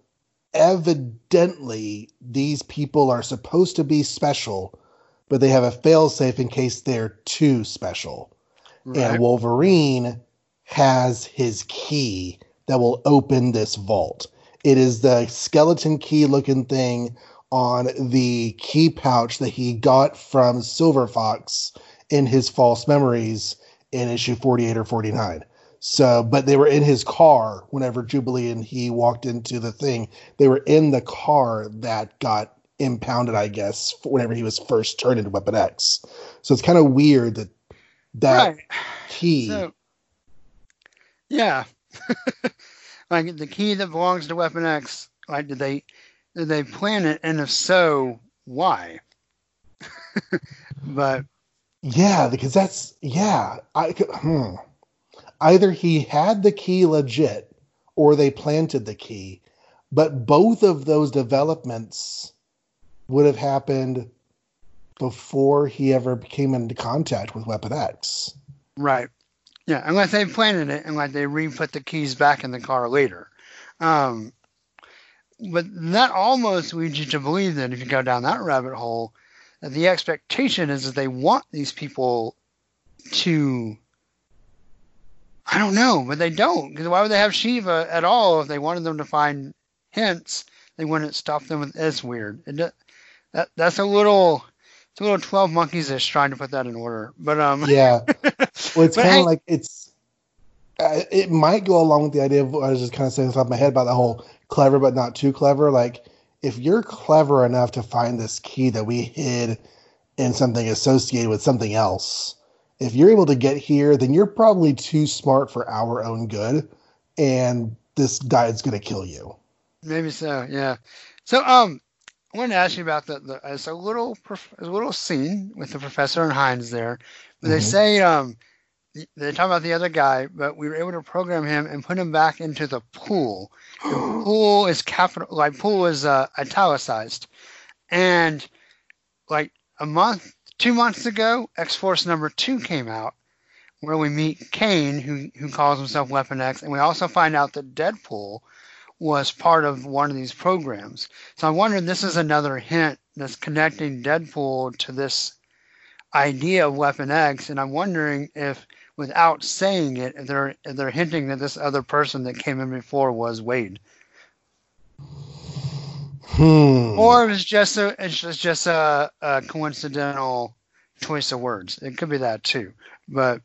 [SPEAKER 2] evidently these people are supposed to be special, but they have a failsafe in case they're too special.
[SPEAKER 1] Right.
[SPEAKER 2] and Wolverine has his key that will open this vault. It is the skeleton key looking thing on the key pouch that he got from Silver Fox in his false memories in issue 48 or 49. So, but they were in his car whenever Jubilee and he walked into the thing. They were in the car that got impounded, I guess, whenever he was first turned into Weapon X. So it's kind of weird that that
[SPEAKER 1] right.
[SPEAKER 2] key.
[SPEAKER 1] So, yeah, like the key that belongs to Weapon X. Like, did they did they plan it, and if so, why? but
[SPEAKER 2] Yeah, because that's yeah. I hmm. either he had the key legit or they planted the key, but both of those developments would have happened before he ever came into contact with Weapon X.
[SPEAKER 1] right, yeah, unless they planted it and like they re-put the keys back in the car later. Um, but that almost leads you to believe that if you go down that rabbit hole, that the expectation is that they want these people to I don't know, but they don't. Because why would they have Shiva at all if they wanted them to find hints? They wouldn't stop them with. It's weird. It, that that's a little. It's a little twelve monkeys ish trying to put that in order. But um.
[SPEAKER 2] Yeah, well, it's kind of
[SPEAKER 1] hey-
[SPEAKER 2] like it's. Uh, it might go along with the idea of what I was just kind of saying off the top of my head about the whole clever but not too clever. Like, if you're clever enough to find this key that we hid in something associated with something else, if you're able to get here, then you're probably too smart for our own good, and this guy's gonna kill you.
[SPEAKER 1] Maybe so, yeah. So, um, I wanted to ask you about the, the it's a little a little scene with the professor and Hines there. But they
[SPEAKER 2] Mhm.
[SPEAKER 1] say um, they talk about the other guy, but we were able to program him and put him back into the pool. The pool is capital, like pool is uh, italicized, and like a month, two months ago, X Force number two came out, where we meet Kane, who who calls himself Weapon X, and we also find out that Deadpool was part of one of these programs. So I wonder this is another hint that's connecting Deadpool to this idea of Weapon X, and I'm wondering if, without saying it, if they're they're hinting that this other person that came in before was Wade,
[SPEAKER 2] Hmm.
[SPEAKER 1] or it was just a it's just a, a coincidental choice of words. It could be that too, but.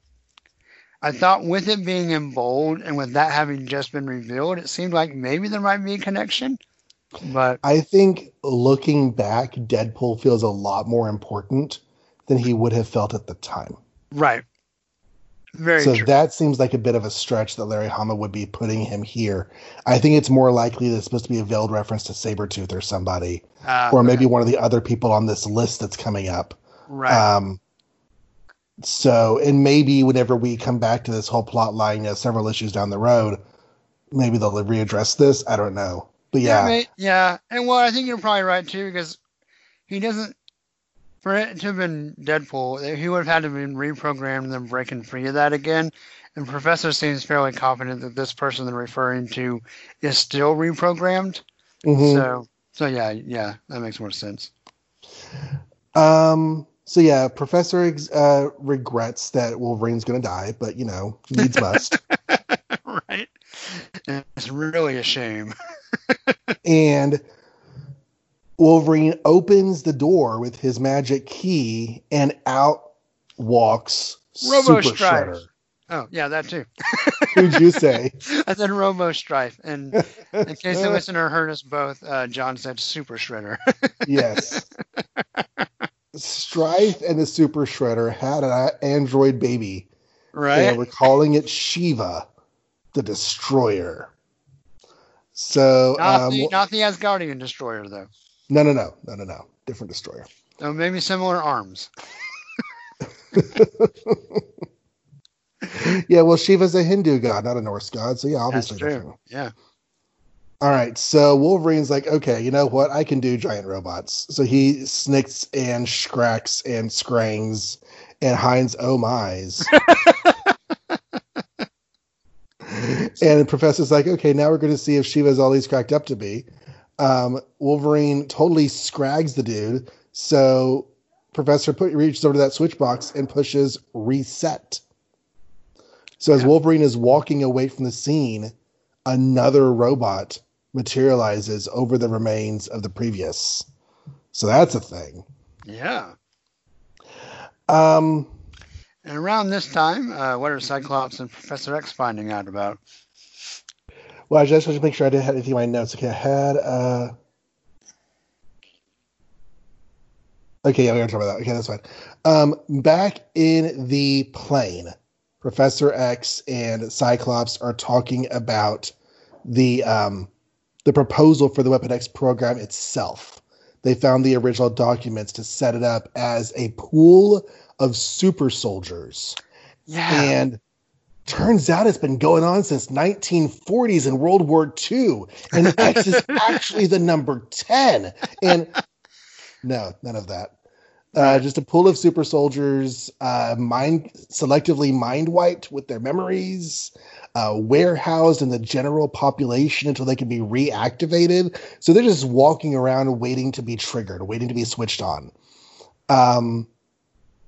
[SPEAKER 1] I thought with it being in bold and with that having just been revealed, it seemed like maybe there might be a connection. But
[SPEAKER 2] I think looking back, Deadpool feels a lot more important than he would have felt at the time.
[SPEAKER 1] right, very
[SPEAKER 2] so
[SPEAKER 1] true.
[SPEAKER 2] that seems like a bit of a stretch that Larry Hama would be putting him here. I think it's more likely that it's supposed to be a veiled reference to Sabretooth or somebody,
[SPEAKER 1] Uh,
[SPEAKER 2] or maybe one of the other people on this list that's coming up.
[SPEAKER 1] right.
[SPEAKER 2] Um, so, and maybe whenever we come back to this whole plot line, you know, several issues down the road, maybe they'll readdress this. I don't know. But yeah,
[SPEAKER 1] may- yeah, and well, I think you're probably right too because he doesn't. For it to have been Deadpool, he would have had to have been reprogrammed and then breaking free of that again. And Professor seems fairly confident that this person they're referring to is still reprogrammed.
[SPEAKER 2] mhm.
[SPEAKER 1] So, so yeah, yeah, that makes more sense.
[SPEAKER 2] Um. So yeah, Professor uh, regrets that Wolverine's going to die, but you know, needs must.
[SPEAKER 1] right? It's really a shame.
[SPEAKER 2] and Wolverine opens the door with his magic key, and out walks
[SPEAKER 1] Robo
[SPEAKER 2] Super
[SPEAKER 1] Strife.
[SPEAKER 2] Shredder.
[SPEAKER 1] Oh, yeah, that too.
[SPEAKER 2] Who'd you say?
[SPEAKER 1] I said Robo Strife, and in case the listener heard us both, uh, Jon said Super Shredder.
[SPEAKER 2] yes. Strife and the Super Shredder had an android baby,
[SPEAKER 1] right?
[SPEAKER 2] and we're calling it Shiva, the Destroyer. So,
[SPEAKER 1] Not,
[SPEAKER 2] um,
[SPEAKER 1] the, not the Asgardian destroyer, though.
[SPEAKER 2] no, no, no, no, no, no, different Destroyer.
[SPEAKER 1] So maybe similar arms.
[SPEAKER 2] Yeah, well, Shiva's a Hindu god, not a Norse god, so yeah,
[SPEAKER 1] That's
[SPEAKER 2] obviously
[SPEAKER 1] true.
[SPEAKER 2] different.
[SPEAKER 1] Yeah.
[SPEAKER 2] All right, so Wolverine's like, okay, you know what? I can do giant robots. So he snicks and scracks and scrangs and Hines oh my's. and professor's like, okay, now we're going to see if Shiva's all he's cracked up to be. Um, Wolverine totally scrags the dude. So Professor put, reaches over to that switch box and pushes reset. So as Wolverine is walking away from the scene, another robot materializes over the remains of the previous. So that's a thing.
[SPEAKER 1] Yeah.
[SPEAKER 2] Um,
[SPEAKER 1] And around this time, uh, what are Cyclops and Professor X finding out about?
[SPEAKER 2] well, I just wanted to make sure I didn't have anything in my notes. Okay, I had. Uh... Okay, yeah, we're gonna talk about that. Okay, that's fine. Um, back in the plane, Professor X and Cyclops are talking about the um, the proposal for the Weapon X program itself. They found the original documents to set it up as a pool of super soldiers.
[SPEAKER 1] Yeah.
[SPEAKER 2] And turns out it's been going on since 1940s in World War II. And X is actually the number 10. And no, none of that. Uh, just a pool of super soldiers, uh, mind selectively mind wiped with their memories, uh, warehoused in the general population until they can be reactivated. So they're just walking around waiting to be triggered, waiting to be switched on. Um,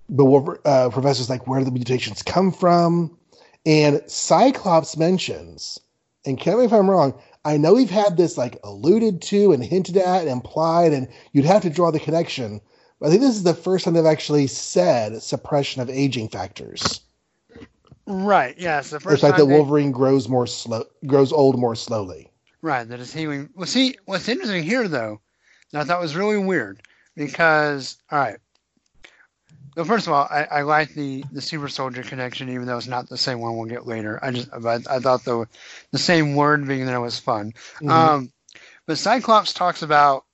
[SPEAKER 2] but what, uh, professor's like, where do the mutations come from? And Cyclops mentions, and correct me if I'm wrong, I know we've had this like alluded to and hinted at and implied, and you'd have to draw the connection. But I think this is the first time they've actually said suppression of aging factors.
[SPEAKER 1] Right. Yes. The
[SPEAKER 2] The
[SPEAKER 1] first
[SPEAKER 2] fact
[SPEAKER 1] time
[SPEAKER 2] that
[SPEAKER 1] they-
[SPEAKER 2] Wolverine grows more slow, grows old more slowly.
[SPEAKER 1] Right, that is healing. Well, see, what's interesting here, though, that I thought was really weird, because, all right. Well, first of all, I, I like the, the super soldier connection, even though it's not the same one we'll get later. I just, but I thought the the same word being there was fun.
[SPEAKER 2] Mhm.
[SPEAKER 1] Um, but Cyclops talks about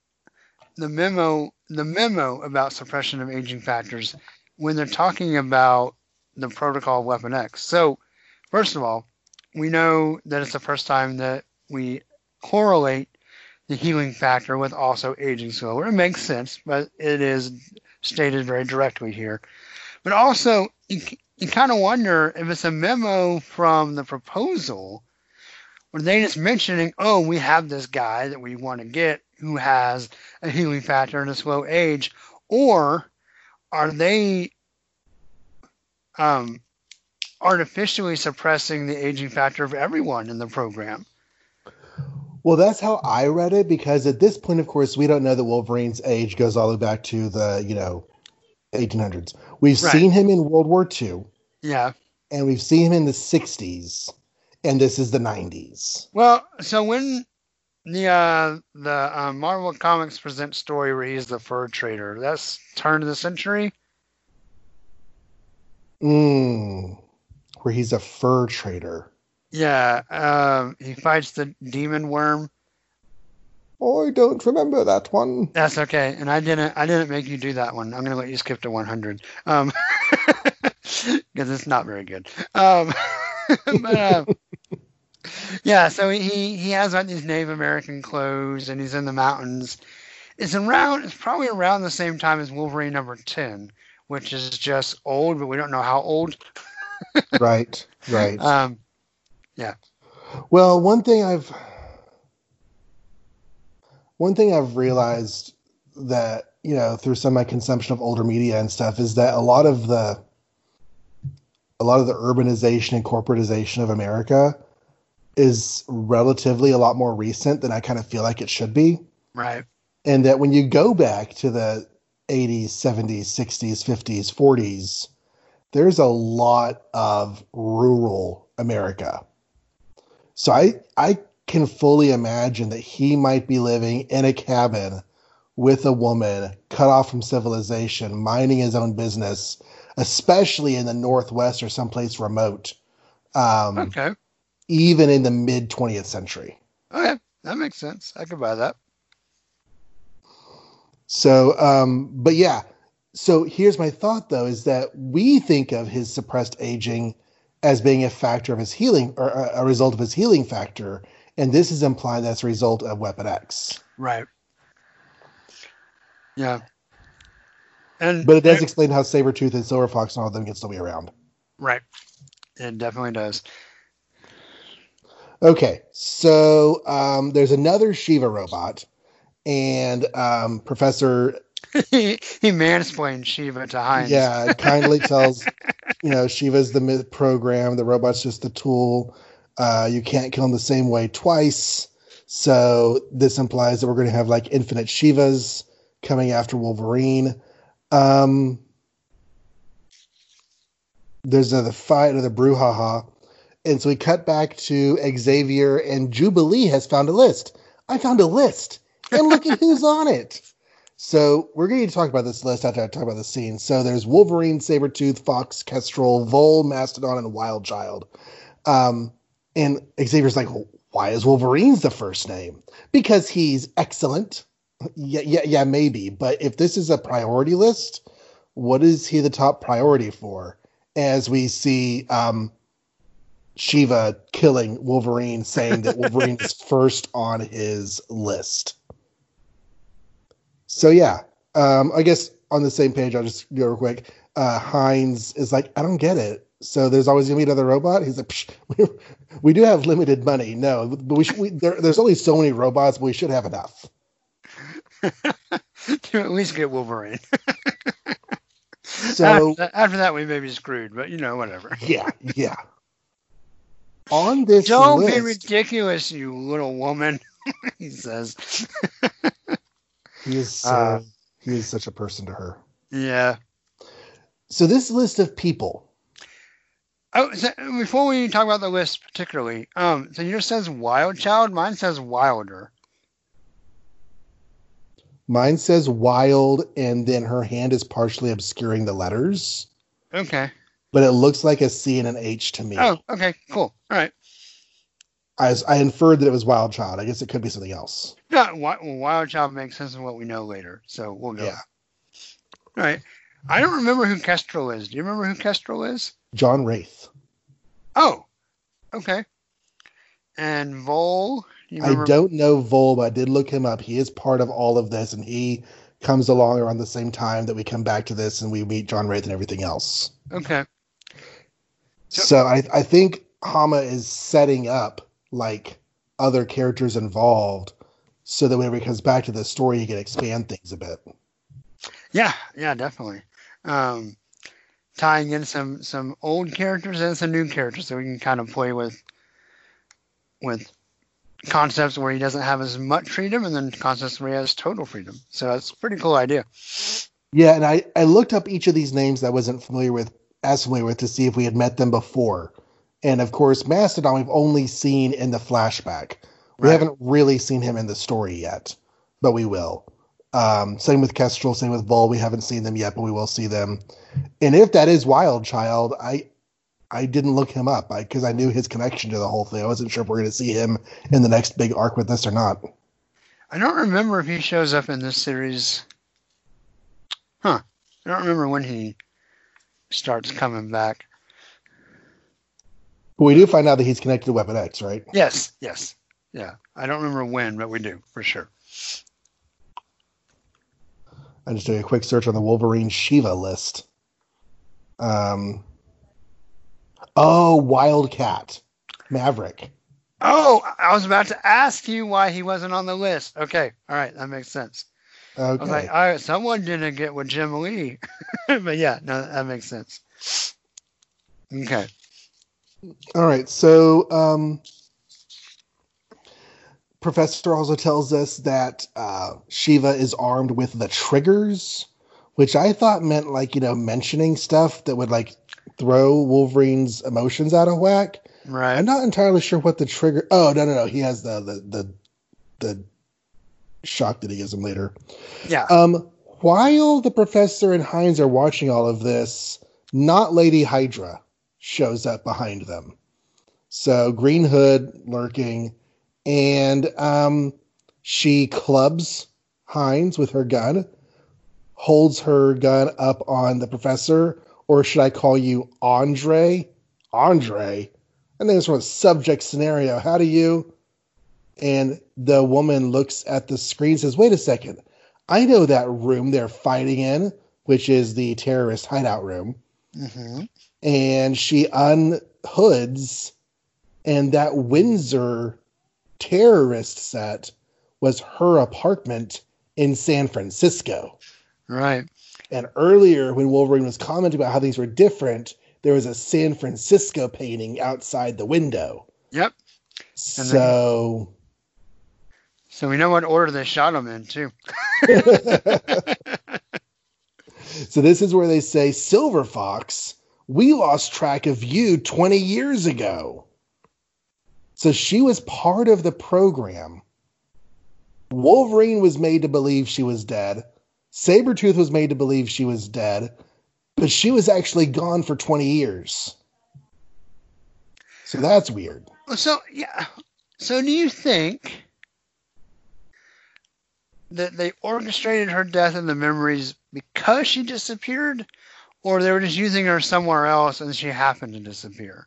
[SPEAKER 1] the memo, the memo about suppression of aging factors when they're talking about the protocol of Weapon X. So, first of all, we know that it's the first time that we correlate the healing factor with also aging slower. It makes sense, but it is stated very directly here. But also, you, you kind of wonder if it's a memo from the proposal, or they just mentioning, oh, we have this guy that we want to get who has a healing factor and a slow age, or are they um, artificially suppressing the aging factor of everyone in the program?
[SPEAKER 2] Well, that's how I read it because at this point, of course, we don't know that Wolverine's age goes all the way back to the you know 1800s. We've
[SPEAKER 1] Right.
[SPEAKER 2] seen him in World War II,
[SPEAKER 1] Yeah.
[SPEAKER 2] and we've seen him in the 60s, and this is the 90s.
[SPEAKER 1] Well, so when the uh, the uh, Marvel Comics present story where he's the fur trader, that's turn of the century.
[SPEAKER 2] Mm, where he's a fur trader.
[SPEAKER 1] Yeah, um, he fights the demon worm.
[SPEAKER 2] I don't remember that one.
[SPEAKER 1] That's okay, and I didn't I didn't make you do that one. I'm gonna let you skip to 100, um, because it's not very good. Um, but um, yeah, so he he has like these Native American clothes, and he's in the mountains. It's around. It's probably around the same time as Wolverine number 10, which is just old, but we don't know how old.
[SPEAKER 2] right, right.
[SPEAKER 1] Um, yeah.
[SPEAKER 2] Well, one thing I've one thing I've realized that you know through some of my consumption of older media and stuff is that a lot of the a lot of the urbanization and corporatization of America is relatively a lot more recent than I kind of feel like it should be.
[SPEAKER 1] right.
[SPEAKER 2] And that when you go back to the 80s, 70s, 60s, 50s, 40s, there's a lot of rural America. So I I can fully imagine that he might be living in a cabin with a woman cut off from civilization, minding his own business, especially in the northwest or someplace remote. Um,
[SPEAKER 1] Okay.
[SPEAKER 2] even in the mid 20th century.
[SPEAKER 1] Okay. That makes sense. I could buy that.
[SPEAKER 2] So, um, but yeah. So here's my thought though: is that we think of his suppressed aging as being a factor of his healing or a, a result of his healing factor, and this is implied that's a result of Weapon X.
[SPEAKER 1] Right. Yeah. And
[SPEAKER 2] But it does explain how Sabretooth and Silver Fox and all of them can still be around.
[SPEAKER 1] right. It definitely does.
[SPEAKER 2] Okay, so um, there's another Shiva robot, and um, Professor
[SPEAKER 1] he he mansplained Shiva to Hines.
[SPEAKER 2] yeah kindly tells you know, Shiva's the myth program, the robot's just the tool. Uh, you can't kill him the same way twice. So this implies that we're going to have like infinite Shivas coming after Wolverine. Um, there's another fight, of another brouhaha. And so we cut back to Xavier, and Jubilee has found a list. I found a list, and look at who's on it. So we're going to talk about this list after I talk about the scene. So there's Wolverine, Sabretooth, Fox, Kestrel, Vole, Mastodon, and Wild Child. Um, and Xavier's like, why is Wolverine's the first name? Because he's excellent. Yeah, yeah, yeah, maybe. But if this is a priority list, what is he the top priority for? As we see um, Shiva killing Wolverine, saying that Wolverine is first on his list. So yeah, um, I guess on the same page, I'll just go real quick. Uh, Hines is like, I don't get it. So there's always gonna be another robot. He's like, we, we do have limited money. No, but we, should, we there, there's only so many robots. But we should have enough.
[SPEAKER 1] to at least get Wolverine.
[SPEAKER 2] So
[SPEAKER 1] after, that, after that, we may be screwed, but you know, whatever.
[SPEAKER 2] yeah, yeah. On this
[SPEAKER 1] Don't
[SPEAKER 2] list,
[SPEAKER 1] be ridiculous, you little woman. he says.
[SPEAKER 2] He is so,
[SPEAKER 1] Uh,
[SPEAKER 2] he is such a person to her.
[SPEAKER 1] yeah.
[SPEAKER 2] So this list of people,
[SPEAKER 1] Oh, so before we talk about the list particularly, um, so yours says Wild Child, mine says Wilder.
[SPEAKER 2] mine says wild, and then her hand is partially obscuring the letters,
[SPEAKER 1] Okay.
[SPEAKER 2] but it looks like a C and an H to me.
[SPEAKER 1] Oh, okay, cool. All right.
[SPEAKER 2] I, I inferred that it was wild child. I guess it could be something else.
[SPEAKER 1] No, Wild Child makes sense of what we know later, so we'll go.
[SPEAKER 2] Yeah.
[SPEAKER 1] All right. I don't remember who Kestrel is. Do you remember who Kestrel is?
[SPEAKER 2] John Wraith.
[SPEAKER 1] Oh, okay. And Vole. Do
[SPEAKER 2] I don't know Vole, but I did look him up. He is part of all of this, and he comes along around the same time that we come back to this and we meet John Wraith and everything else.
[SPEAKER 1] Okay. So-
[SPEAKER 2] So I, I think Hama is setting up like other characters involved so that whenever it comes back to the story, he can expand things a bit.
[SPEAKER 1] Yeah, yeah, definitely. Um, tying in some some old characters and some new characters, so we can kind of play with with concepts where he doesn't have as much freedom, and then concepts where he has total freedom. So that's a pretty cool idea.
[SPEAKER 2] Yeah, and I, I looked up each of these names that I wasn't familiar with, as familiar with, to see if we had met them before. And of course, Mastodon we've only seen in the flashback. We
[SPEAKER 1] Right.
[SPEAKER 2] haven't really seen him in the story yet, but we will. Um, same with Kestrel, same with Vole. We haven't seen them yet, but we will see them. And if that is Wild Child, I I didn't look him up because I, knew his connection to the whole thing. I wasn't sure if we're going to see him in the next big arc with this or not.
[SPEAKER 1] I don't remember if he shows up in this series. Huh. I don't remember when he starts coming back.
[SPEAKER 2] But we do find out that he's connected to Weapon X, right?
[SPEAKER 1] Yes, yes. Yeah. I don't remember when, but we do, for sure.
[SPEAKER 2] I'm just doing a quick search on the Wolverine Shiva list. Um, oh, Wildcat, Maverick.
[SPEAKER 1] Oh, I was about to ask you why he wasn't on the list. Okay. All right. That makes sense. I was
[SPEAKER 2] Okay,
[SPEAKER 1] like, all right, someone didn't get with Jim Lee. but yeah, no, that makes sense. Okay.
[SPEAKER 2] All right. So, um, Professor also tells us that uh, Shiva is armed with the triggers, which I thought meant like you know mentioning stuff that would like throw Wolverine's emotions out of whack.
[SPEAKER 1] Right.
[SPEAKER 2] I'm not entirely sure what the trigger. Oh no no no! He has the the the, the shock that he gives him later.
[SPEAKER 1] Yeah.
[SPEAKER 2] Um, while the professor and Hines are watching all of this, not Lady Hydra shows up behind them. So Green Hood lurking, and um, she clubs Hines with her gun, holds her gun up on the professor, or should I call you Andre? Andre? And then it's from a subject scenario. How do you? And the woman looks at the screen says, Wait a second. I know that room they're fighting in, which is the terrorist hideout room.
[SPEAKER 1] hmm
[SPEAKER 2] And she unhoods, and that Windsor terrorist set was her apartment in San Francisco.
[SPEAKER 1] Right.
[SPEAKER 2] And earlier, when Wolverine was commenting about how things were different, there was a San Francisco painting outside the window.
[SPEAKER 1] Yep.
[SPEAKER 2] So,
[SPEAKER 1] So we know what order they shot him in too.
[SPEAKER 2] so this is where they say, Silver Fox, we lost track of you 20 years ago. So she was part of the program. Wolverine was made to believe she was dead. Sabretooth was made to believe she was dead, but she was actually gone for 20 years. So that's weird.
[SPEAKER 1] So yeah. So do you think that they orchestrated her death in the memories because she disappeared, or they were just using her somewhere else and she happened to disappear?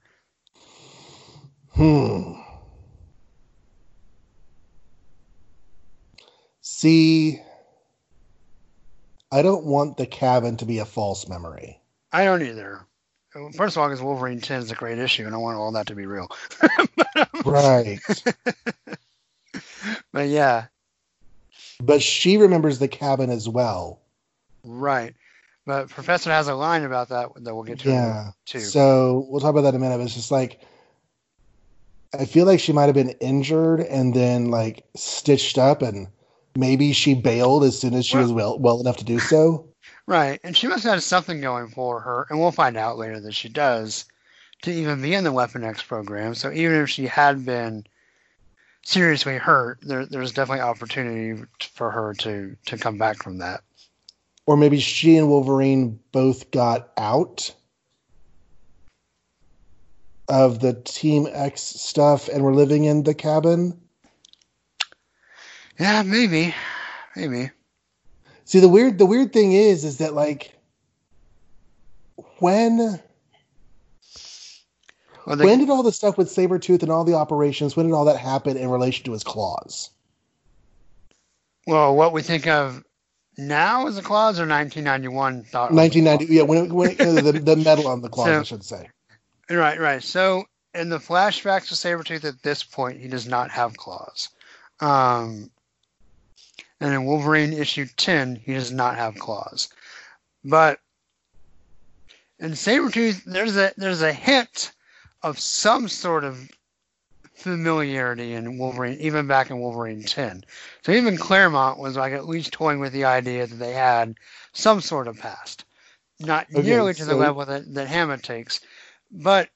[SPEAKER 2] Hmm. See, I don't want the cabin to be a false memory.
[SPEAKER 1] I don't either. First of all, because Wolverine 10 is a great issue, and I want all that to be real.
[SPEAKER 2] Right.
[SPEAKER 1] But yeah,
[SPEAKER 2] but she remembers the cabin as well.
[SPEAKER 1] right. But Professor has a line about that that we'll get to
[SPEAKER 2] Yeah.
[SPEAKER 1] too.
[SPEAKER 2] So we'll talk about that in a minute. But it's just like I feel like she might have been injured and then like stitched up, and maybe she bailed as soon as she
[SPEAKER 1] Well-
[SPEAKER 2] was well well enough to do so.
[SPEAKER 1] Right, and she must have had something going for her, and we'll find out later that she does, to even be in the Weapon X program. So even if she had been seriously hurt, there, there's definitely opportunity for her to to come back from that.
[SPEAKER 2] Or maybe she and Wolverine both got out of the Team X stuff and were living in the cabin.
[SPEAKER 1] Yeah, maybe, maybe.
[SPEAKER 2] See the weird the weird thing is is that like when
[SPEAKER 1] Well, they,
[SPEAKER 2] when did all the stuff with Sabretooth and all the operations, when did all that happen in relation to his claws?
[SPEAKER 1] well, what we think of now is the claws or 1991 thought.
[SPEAKER 2] 1990, yeah, when, it, when it, the, the metal on the claws,
[SPEAKER 1] So-
[SPEAKER 2] I should say.
[SPEAKER 1] Right, right. So in the flashbacks of Sabretooth at this point, he does not have claws. Um, and in Wolverine issue 10, he does not have claws. But in Sabretooth, there's a there's a hint of some sort of familiarity in Wolverine, even back in Wolverine 10. So even Claremont was like at least toying with the idea that they had some sort of past. Not
[SPEAKER 2] Okay,
[SPEAKER 1] nearly to the level that, that Hama takes. But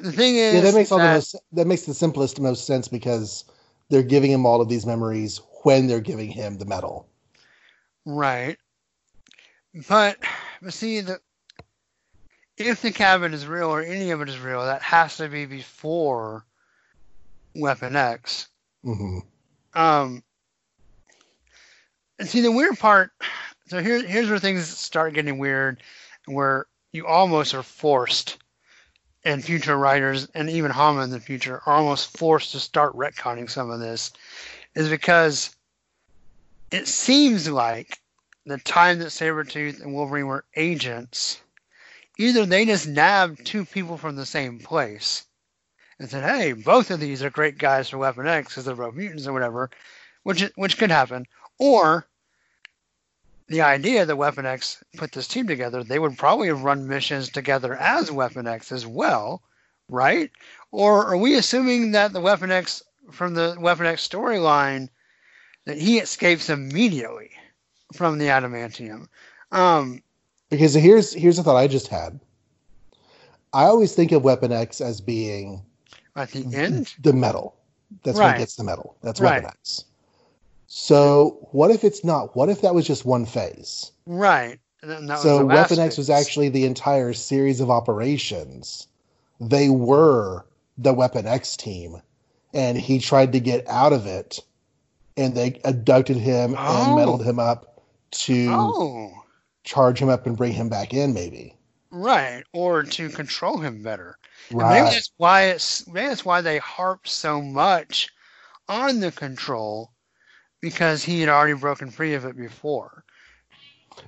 [SPEAKER 1] the thing is
[SPEAKER 2] Yeah, that makes all the most, that makes the simplest most sense because they're giving him all of these memories when they're giving him the metal.
[SPEAKER 1] Right. But, but see, the if the cabin is real or any of it is real, that has to be before Weapon X.
[SPEAKER 2] hmm
[SPEAKER 1] Um, and see, the weird part. So here, here's where things start getting weird, where you almost are forced, and future writers and even Hama in the future are almost forced to start retconning some of this, is because it seems like the time that Sabretooth and Wolverine were agents, either they just nabbed two people from the same place and said, "Hey, both of these are great guys for Weapon X because they're both mutants or whatever," which which could happen, or the idea that Weapon X put this team together, they would probably have run missions together as Weapon X as well, right? Or are we assuming that the Weapon X from the Weapon X storyline that he escapes immediately from the adamantium? Um,
[SPEAKER 2] Because here's here's a thought I just had. I always think of Weapon X as being
[SPEAKER 1] at the end,
[SPEAKER 2] the metal. That's
[SPEAKER 1] Right.
[SPEAKER 2] what gets the metal. That's
[SPEAKER 1] Right.
[SPEAKER 2] Weapon X. So what if it's not? What if that was just one phase?
[SPEAKER 1] right? And then that was
[SPEAKER 2] so Weapon X was actually the entire series of operations. They were the Weapon X team, and he tried to get out of it, and they abducted him
[SPEAKER 1] Oh.
[SPEAKER 2] and meddled him up to
[SPEAKER 1] oh.
[SPEAKER 2] Charge him up and bring him back in, maybe.
[SPEAKER 1] Right, or to control him better. And
[SPEAKER 2] Right.
[SPEAKER 1] Maybe that's why it's maybe that's why they harp so much on the control because he had already broken free of it before.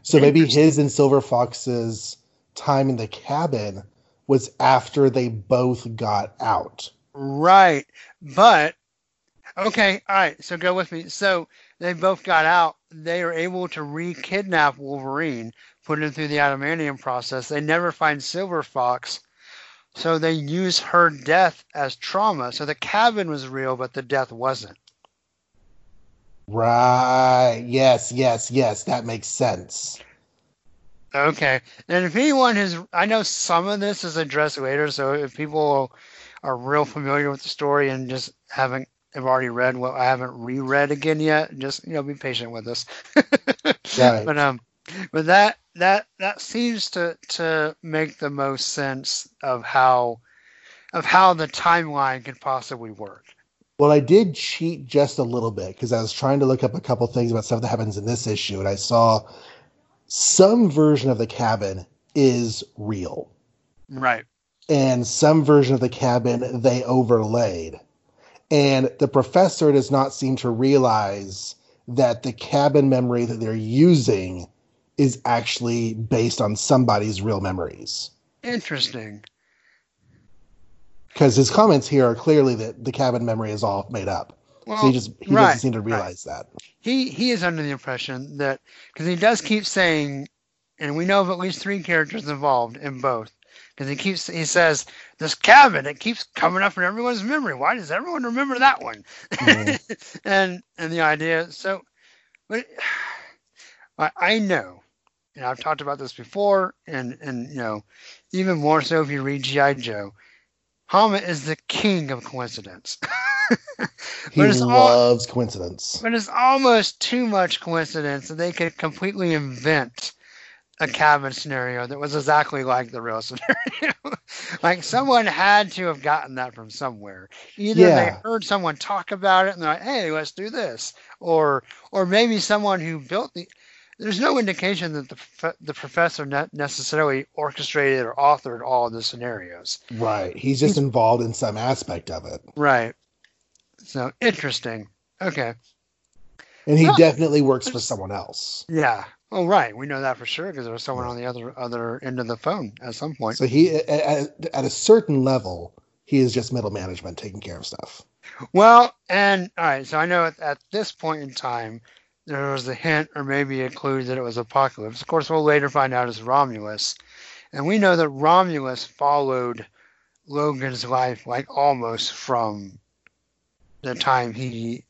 [SPEAKER 2] So maybe his and Silver Fox's time in the cabin was after they both got out.
[SPEAKER 1] Right. But okay, all right, so go with me. So they both got out. They are able to re-kidnap Wolverine, put him through the adamantium process. They never find Silver Fox, so they use her death as trauma. So the cabin was real, but the death wasn't.
[SPEAKER 2] Right. Yes, yes, yes. That makes sense.
[SPEAKER 1] Okay. And if anyone has, I know some of this is addressed later, so if people are real familiar with the story and just haven't have already read what I haven't reread again yet, just you know, be patient with us.
[SPEAKER 2] Right.
[SPEAKER 1] But um, but that that that seems to to make the most sense of how of how the timeline could possibly work.
[SPEAKER 2] Well, I did cheat just a little bit because I was trying to look up a couple things about stuff that happens in this issue, and I saw some version of the cabin is real,
[SPEAKER 1] Right.
[SPEAKER 2] and some version of the cabin they overlaid. And the professor does not seem to realize that the cabin memory that they're using is actually based on somebody's real memories.
[SPEAKER 1] Interesting.
[SPEAKER 2] Because his comments here are clearly that the cabin memory is all made up.
[SPEAKER 1] Well,
[SPEAKER 2] so he just he
[SPEAKER 1] right,
[SPEAKER 2] doesn't seem to
[SPEAKER 1] right.
[SPEAKER 2] realize that.
[SPEAKER 1] he he is under the impression that because he does keep saying, and we know of at least three characters involved in both. Because he keeps he says this cabin it keeps coming up in everyone's memory. Why does everyone remember that one?
[SPEAKER 2] Mhm.
[SPEAKER 1] and and the idea so, but I, I know, and I've talked about this before, and and you know, even more so if you read GI Joe, Hama is the king of coincidence.
[SPEAKER 2] He
[SPEAKER 1] But it's all-
[SPEAKER 2] loves coincidence.
[SPEAKER 1] But it's almost too much coincidence that they could completely invent a cabin scenario that was exactly like the real scenario. like someone had to have gotten that from somewhere. Either they heard someone talk about it and they're like, "Hey, let's do this," or or maybe someone who built the. There's no indication that the the professor ne- necessarily orchestrated or authored all of the scenarios.
[SPEAKER 2] Right. He's just involved in some aspect of it.
[SPEAKER 1] Right. So interesting. Okay.
[SPEAKER 2] And he
[SPEAKER 1] Well,
[SPEAKER 2] definitely works for someone else.
[SPEAKER 1] Yeah. Oh, right. We know that for sure because there was someone on the other other end of the phone at some point.
[SPEAKER 2] So he at, at, a certain level, he is just middle management taking care of stuff.
[SPEAKER 1] Well, and all right. So I know at, at this point in time, there was a hint or maybe a clue that it was Apocalypse. Of course, we'll later find out it's Romulus, and we know that Romulus followed Logan's life like almost from the time he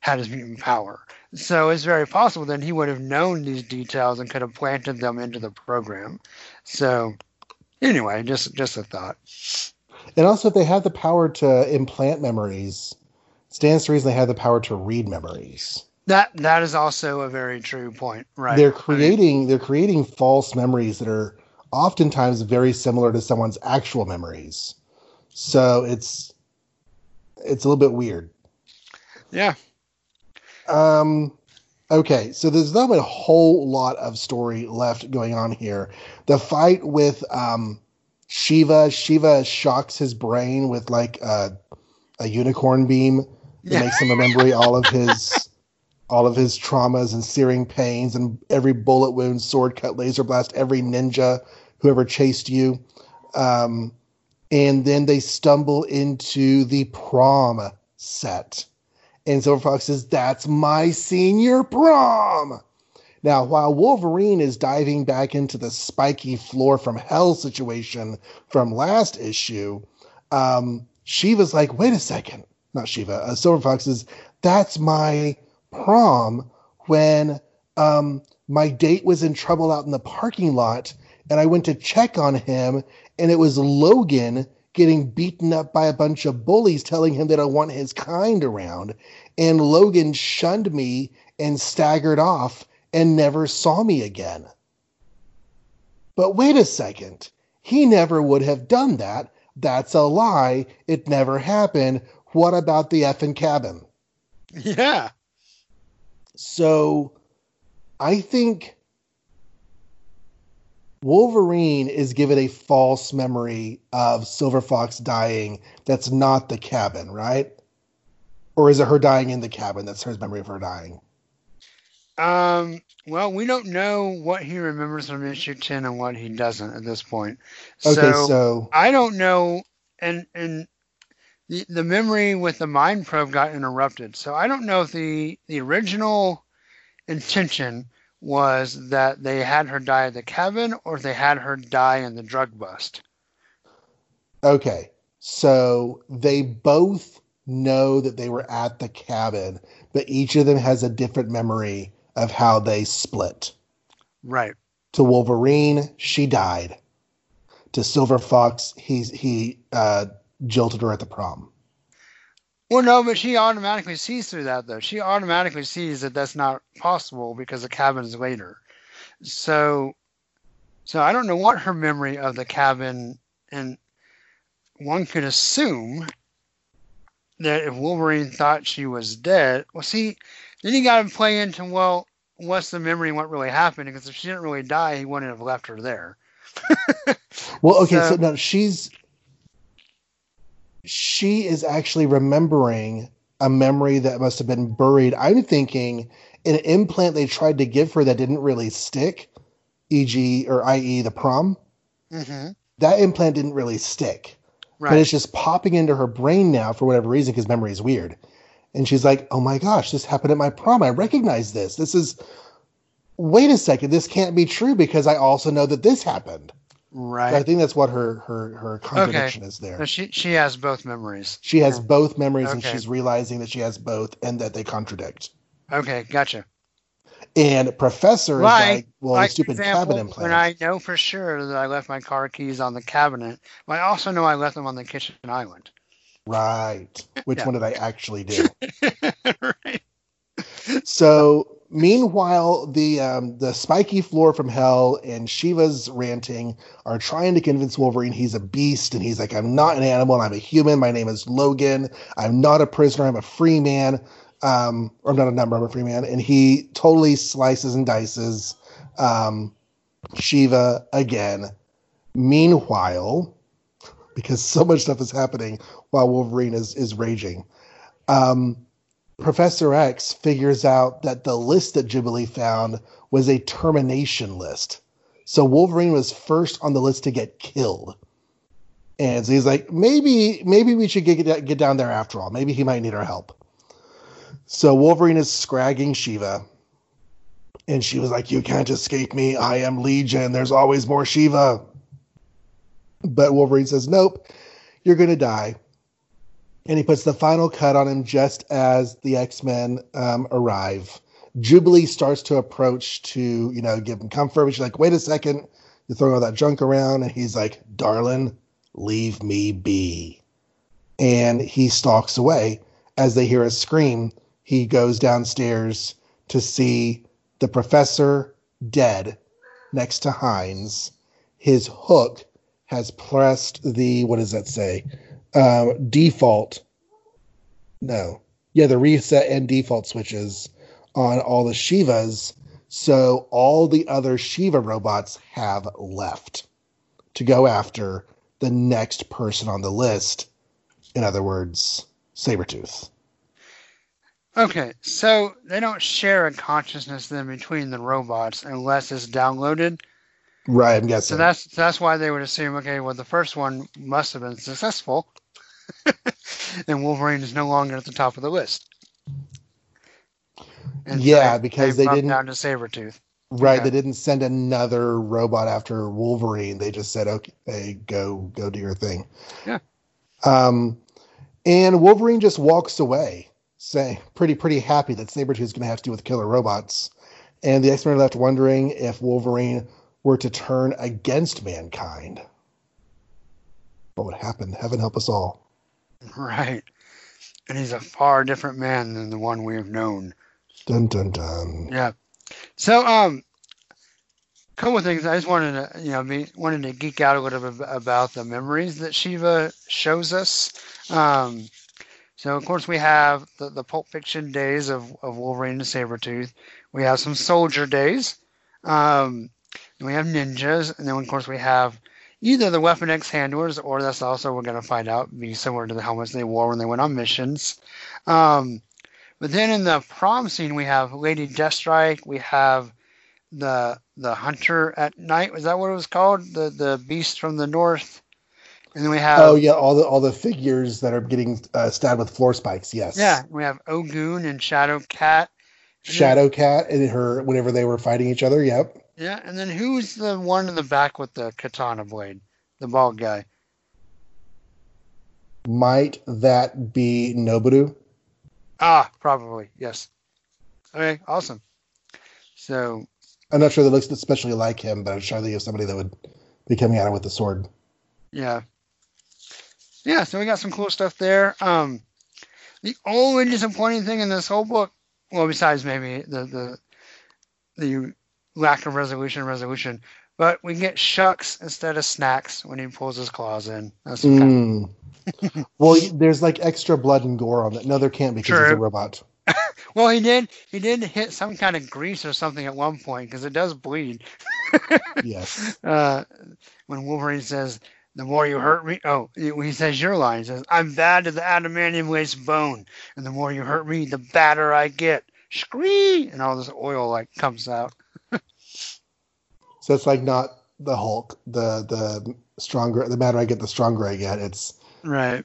[SPEAKER 1] had his mutant power. So it's very possible that he would have known these details and could have planted them into the program. So anyway, just just a thought.
[SPEAKER 2] And also, if they have the power to implant memories, stands to reason they have the power to read memories.
[SPEAKER 1] That that is also a very true point, right?
[SPEAKER 2] They're creating they're creating false memories that are oftentimes very similar to someone's actual memories. So it's it's a little bit weird.
[SPEAKER 1] yeah,
[SPEAKER 2] Um, okay, so there's not a whole lot of story left going on here. The fight with um, Shiva, Shiva shocks his brain with like a, a unicorn beam that
[SPEAKER 1] Yeah.
[SPEAKER 2] makes him remember all of his all of his traumas and searing pains and every bullet wound, sword cut, laser blast, every ninja who ever chased you. Um, and then they stumble into the prom set. And Silver Fox says, That's my senior prom. Now, while Wolverine is diving back into the spiky floor from hell situation from last issue, um, Shiva's like, Wait a second. Not Shiva. Uh, Silver Fox says, That's my prom when um, my date was in trouble out in the parking lot and I went to check on him and it was Logan getting beaten up by a bunch of bullies telling him that I want his kind around. And Logan shunned me and staggered off and never saw me again. But wait a second. He never would have done that. That's a lie. It never happened. What about the effing cabin?
[SPEAKER 1] yeah,
[SPEAKER 2] So I think Wolverine is given a false memory of Silver Fox dying that's not the cabin, right? Or is it her dying in the cabin that's her memory of her dying?
[SPEAKER 1] Um, well, we don't know what he remembers from issue 10 and what he doesn't at this point.
[SPEAKER 2] Okay,
[SPEAKER 1] so,
[SPEAKER 2] so,
[SPEAKER 1] I don't know. And, and the, the memory with the mind probe got interrupted. So I don't know if the, the original intention was that they had her die at the cabin or they had her die in the drug bust.
[SPEAKER 2] Okay. So they both know that they were at the cabin, but each of them has a different memory of how they split.
[SPEAKER 1] Right.
[SPEAKER 2] To Wolverine, she died. To Silver Fox, he's he uh, jilted her at the prom.
[SPEAKER 1] Well, no, but she automatically sees through that, though. She automatically sees that that's not possible because the cabin's later. So, so I don't know what her memory of the cabin, and one could assume that if Wolverine thought she was dead, well, see, then you got to play into well, what's the memory and what really happened? Because if she didn't really die, he wouldn't have left her there.
[SPEAKER 2] well, okay, so,
[SPEAKER 1] So-
[SPEAKER 2] no, she's she is actually remembering a memory that must have been buried. I'm thinking an implant they tried to give her that didn't really stick, e.g. or i.e. the prom.
[SPEAKER 1] hmm
[SPEAKER 2] That implant didn't really stick. but it's just popping into her brain now for whatever reason because memory is weird. And she's like, "Oh my gosh, this happened at my prom. I recognize this. This is wait a second, this can't be true because I also know that this happened." So I think that's what her her her contradiction is there.
[SPEAKER 1] So she she has both memories.
[SPEAKER 2] She has both memories and she's realizing that she has both and that they contradict.
[SPEAKER 1] Okay, gotcha.
[SPEAKER 2] And Professor is
[SPEAKER 1] Like-
[SPEAKER 2] like, "Well,
[SPEAKER 1] like,
[SPEAKER 2] stupid
[SPEAKER 1] example,
[SPEAKER 2] cabin implant."
[SPEAKER 1] When I know for sure that I left my car keys on the cabinet, but I also know I left them on the kitchen island.
[SPEAKER 2] right. Which
[SPEAKER 1] Yeah.
[SPEAKER 2] one did I actually do?
[SPEAKER 1] right.
[SPEAKER 2] So meanwhile, the um, the spiky floor from hell and Shiva's ranting are trying to convince Wolverine he's a beast, and he's like, "I'm not an animal. I'm a human. My name is Logan. I'm not a prisoner. I'm a free man. Um, or I'm not a number. I'm a free man." And he totally slices and dices um, Shiva again. Meanwhile, because so much stuff is happening while Wolverine is is raging. Um, Professor X figures out that the list that Jubilee found was a termination list. So Wolverine was first on the list to get killed. And so he's like, maybe, maybe we should get, get down there after all. Maybe he might need our help. So Wolverine is scragging Shiva. And she was like, You can't escape me. I am Legion. There's always more Shiva. But Wolverine says, Nope, you're going to die and he puts the final cut on him just as the X-Men um, arrive. Jubilee starts to approach to, you know, give him comfort. But she's like, wait a second, you're throwing all that junk around. And he's like, darling, leave me be. And he stalks away. As they hear a scream, he goes downstairs to see the professor dead next to Hines. His hook has pressed the, what does that say? Um, default. No, yeah, the reset and default switches on all the Shivas. So all the other Shiva robots have left to go after the next person on the list. In other words, Sabretooth.
[SPEAKER 1] Okay, so they don't share a consciousness then between the robots unless it's downloaded.
[SPEAKER 2] Right, I'm guessing.
[SPEAKER 1] So that's that's why they would assume, okay, well the first one must have been successful, and Wolverine is no longer at the top of the list. And so
[SPEAKER 2] Yeah, because they didn't-
[SPEAKER 1] down to Sabretooth.
[SPEAKER 2] right,
[SPEAKER 1] okay.
[SPEAKER 2] they didn't send another robot after Wolverine. They just said, "Okay, go go do your thing."
[SPEAKER 1] Yeah.
[SPEAKER 2] Um, and Wolverine just walks away, saying, "Pretty pretty happy that Sabretooth's going to have to deal with killer robots." And the X Men are left wondering if Wolverine were to turn against mankind, what would happen? Heaven help us all.
[SPEAKER 1] Right. And he's a far different man than the one we have known.
[SPEAKER 2] Dun dun dun.
[SPEAKER 1] Yeah. So, um, couple of things. I just wanted to, you know, be wanted to geek out a little bit about the memories that Shiva shows us. Um, so, of course, we have the, the Pulp Fiction days of, of Wolverine and Sabretooth. We have some soldier days. Um, and we have ninjas. And then, of course, we have either the Weapon X handlers or that's also, we're going to find out, be similar to the helmets they wore when they went on missions. Um, but then in the prom scene, we have Lady Deathstrike. We have the the Hunter at Night. Was that what it was called? The the Beast from the North. And then we have
[SPEAKER 2] Oh yeah, all the all the figures that are getting uh, stabbed with floor spikes. Yes.
[SPEAKER 1] yeah, we have Ogun and Shadow Cat.
[SPEAKER 2] Shadow Cat and her whenever they were fighting each other. Yep.
[SPEAKER 1] Yeah, and then who's the one in the back with the katana blade? The bald guy.
[SPEAKER 2] Might that be Noboru?
[SPEAKER 1] Ah, probably yes. Okay, awesome. So
[SPEAKER 2] I'm not sure that looks especially like him, but I'm sure they have somebody that would be coming at him with the sword.
[SPEAKER 1] yeah, yeah. So we got some cool stuff there. Um, the only disappointing thing in this whole book, well, besides maybe the the the lack of resolution, resolution, but we get shucks instead of snacks when he pulls his claws in. That's kind of,
[SPEAKER 2] Mm. well, there's like extra blood and gore on that. No, there can't because he's a robot.
[SPEAKER 1] well, he did he did hit some kind of grease or something at one point because it does bleed.
[SPEAKER 2] Yes.
[SPEAKER 1] uh, when Wolverine says, "The more you hurt me," oh, he he says your line he says, "I'm bad to the adamantium waste bone, and the more you hurt me, the badder I get." Scree! And all this oil like comes out.
[SPEAKER 2] So it's like not the Hulk, the the stronger, the madder I get, the stronger I get. It's
[SPEAKER 1] Right.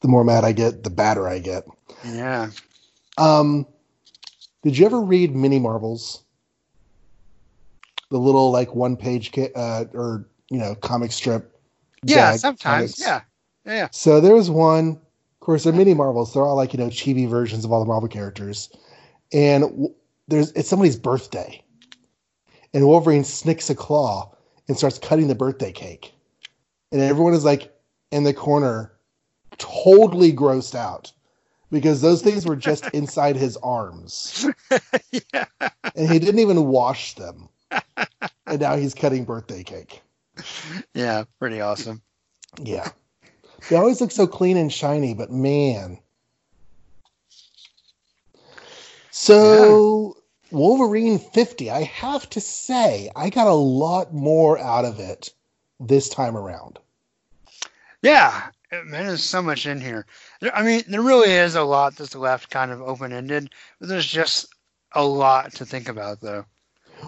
[SPEAKER 2] the more mad I get, the badder I get.
[SPEAKER 1] Yeah.
[SPEAKER 2] Um, did you ever read Mini Marvels? The little like one page uh, or you know comic strip.
[SPEAKER 1] Yeah. Sometimes.
[SPEAKER 2] comics?
[SPEAKER 1] Yeah. Yeah.
[SPEAKER 2] So there was one. Of course, they're mini Marvels. They're all like you know chibi versions of all the Marvel characters, and w- there's it's somebody's birthday, and Wolverine snicks a claw and starts cutting the birthday cake, and everyone is like in the corner, totally grossed out because those things were just inside his arms,
[SPEAKER 1] yeah.
[SPEAKER 2] and he didn't even wash them, and now he's cutting birthday cake.
[SPEAKER 1] Yeah. Pretty awesome.
[SPEAKER 2] Yeah. They always look so clean and shiny, but man. So, Wolverine 50, I have to say, I got a lot more out of it this time around.
[SPEAKER 1] Yeah, man, there's so much in here. I mean, there really is a lot that's left kind of open ended, but there's just a lot to think about, though.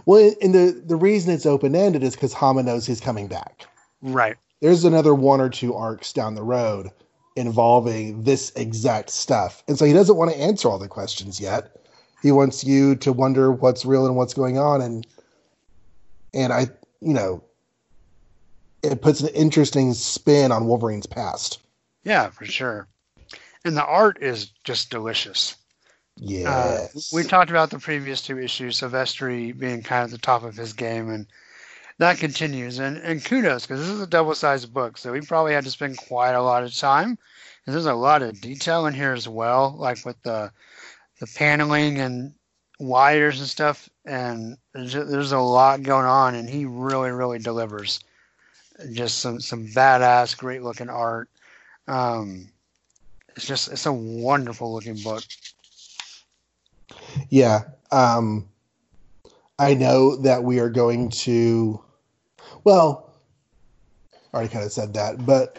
[SPEAKER 2] Well, and the, the reason it's open ended is because Hama knows he's coming back.
[SPEAKER 1] Right.
[SPEAKER 2] There's another one or two arcs down the road involving this exact stuff. And so he doesn't want to answer all the questions yet. He wants you to wonder what's real and what's going on and and I, you know, it puts an interesting spin on Wolverine's past.
[SPEAKER 1] Yeah, for sure. And the art is just delicious. Uh,
[SPEAKER 2] Yes.
[SPEAKER 1] we talked about the previous two issues, Silvestri being kind of the top of his game, and that continues. And, and kudos, because this is a double sized book, so he probably had to spend quite a lot of time. 'cause there's a lot of detail in here as well, like with the the paneling and wires and stuff. And there's, a lot going on, and he really, really delivers. Just some some badass, great looking art. Um, it's just it's a wonderful looking book.
[SPEAKER 2] Yeah. Um, I know that we are going to, well, I already kind of said that, but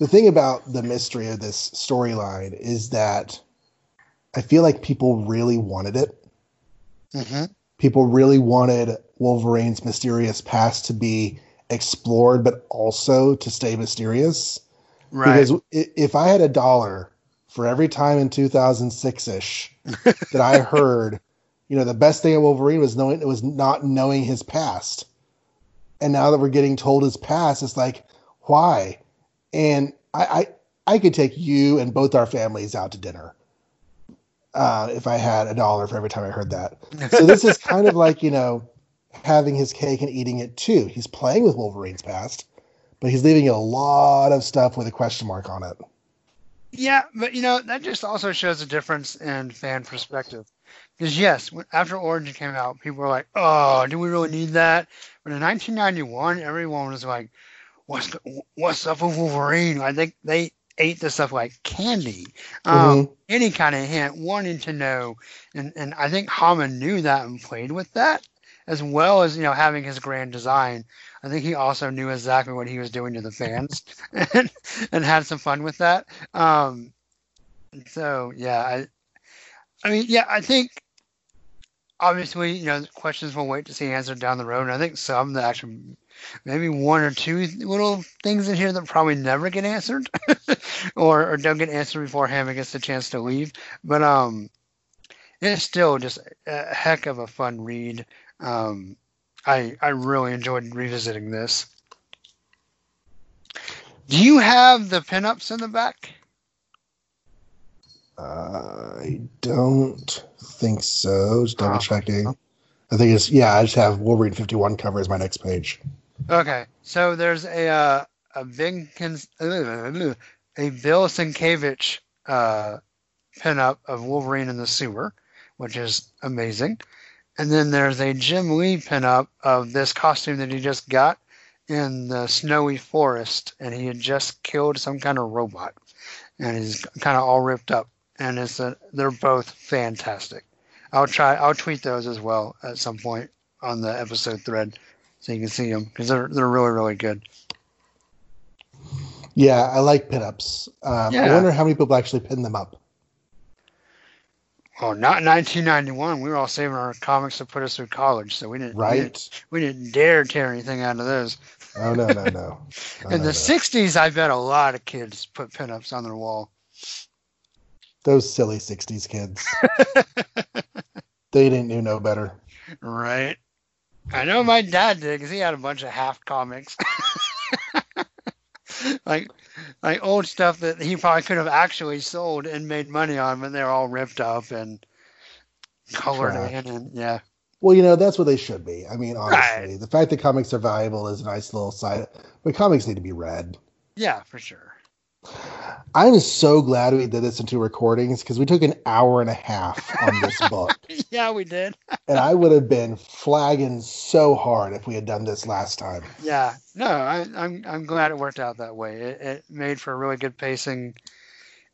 [SPEAKER 2] the thing about the mystery of this storyline is that I feel like people really wanted it.
[SPEAKER 1] Mm-hmm.
[SPEAKER 2] People really wanted Wolverine's mysterious past to be explored, but also to stay mysterious.
[SPEAKER 1] Right.
[SPEAKER 2] Because if I had a dollar for every time in 2006 ish that I heard, you know, the best thing of Wolverine was knowing it was not knowing his past. And now that we're getting told his past, it's like, why? And I, I, I could take you and both our families out to dinner uh, if I had a dollar for every time I heard that. So this is kind of like, you know, having his cake and eating it too. He's playing with Wolverine's past, but he's leaving a lot of stuff with a question mark on it.
[SPEAKER 1] Yeah, but you know that just also shows a difference in fan perspective. Because yes, after Origin came out, people were like, "Oh, do we really need that?" But in 1991, everyone was like, "What's the, what's up with Wolverine?" I think they ate the stuff like candy. Um,
[SPEAKER 2] Mhm.
[SPEAKER 1] Any kind of hint, wanting to know, and and I think Hama knew that and played with that, as well as you know having his grand design. I think he also knew exactly what he was doing to the fans, and, and had some fun with that. Um, so yeah, I, I mean, yeah, I think obviously, you know, questions we'll wait to see answered down the road. And I think some that actually, maybe one or two little things in here that probably never get answered, or or don't get answered before Hama gets the chance to leave. But um, it's still just a heck of a fun read. Um, I I really enjoyed revisiting this. Do you have the pinups in the back?
[SPEAKER 2] I don't think so. Just double
[SPEAKER 1] Oh.
[SPEAKER 2] checking. I think it's yeah. I just have Wolverine fifty one cover as my next page.
[SPEAKER 1] Okay, so there's a uh, a cons- a Bill Sienkiewicz uh, pinup of Wolverine in the sewer, which is amazing, and then there's a Jim Lee pinup of this costume that he just got in the snowy forest, and he had just killed some kind of robot, and he's kind of all ripped up, and it's a, they're both fantastic. I'll try. I'll tweet those as well at some point on the episode thread so you can see them because they're they're really really good.
[SPEAKER 2] Yeah, I like pinups. Um, I wonder how many people actually pin them up.
[SPEAKER 1] Oh, not 1991. We were all saving our comics to put us through college, so we didn't we didn't,
[SPEAKER 2] Right?
[SPEAKER 1] we didn't dare tear anything out of those.
[SPEAKER 2] Oh no no no. No,
[SPEAKER 1] in
[SPEAKER 2] no,
[SPEAKER 1] the
[SPEAKER 2] no.
[SPEAKER 1] 60s, I bet a lot of kids put pinups on their wall.
[SPEAKER 2] Those silly '60s kids. they didn't do no better.
[SPEAKER 1] Right. I know my dad did because he had a bunch of half comics. like like old stuff that he probably could have actually sold and made money on, but they're all ripped up and colored
[SPEAKER 2] Trash.
[SPEAKER 1] in and yeah.
[SPEAKER 2] Well, you know that's what they should be. I mean, honestly,
[SPEAKER 1] Right.
[SPEAKER 2] the fact that comics are valuable is a nice little side, but comics need to be read.
[SPEAKER 1] Yeah, for sure.
[SPEAKER 2] I'm so glad we did this into recordings because we took an hour and a half on this book,
[SPEAKER 1] yeah, we did.
[SPEAKER 2] and I would have been flagging so hard if we had done this last time.
[SPEAKER 1] Yeah, no, I, I'm I'm glad it worked out that way. It, it made for a really good pacing,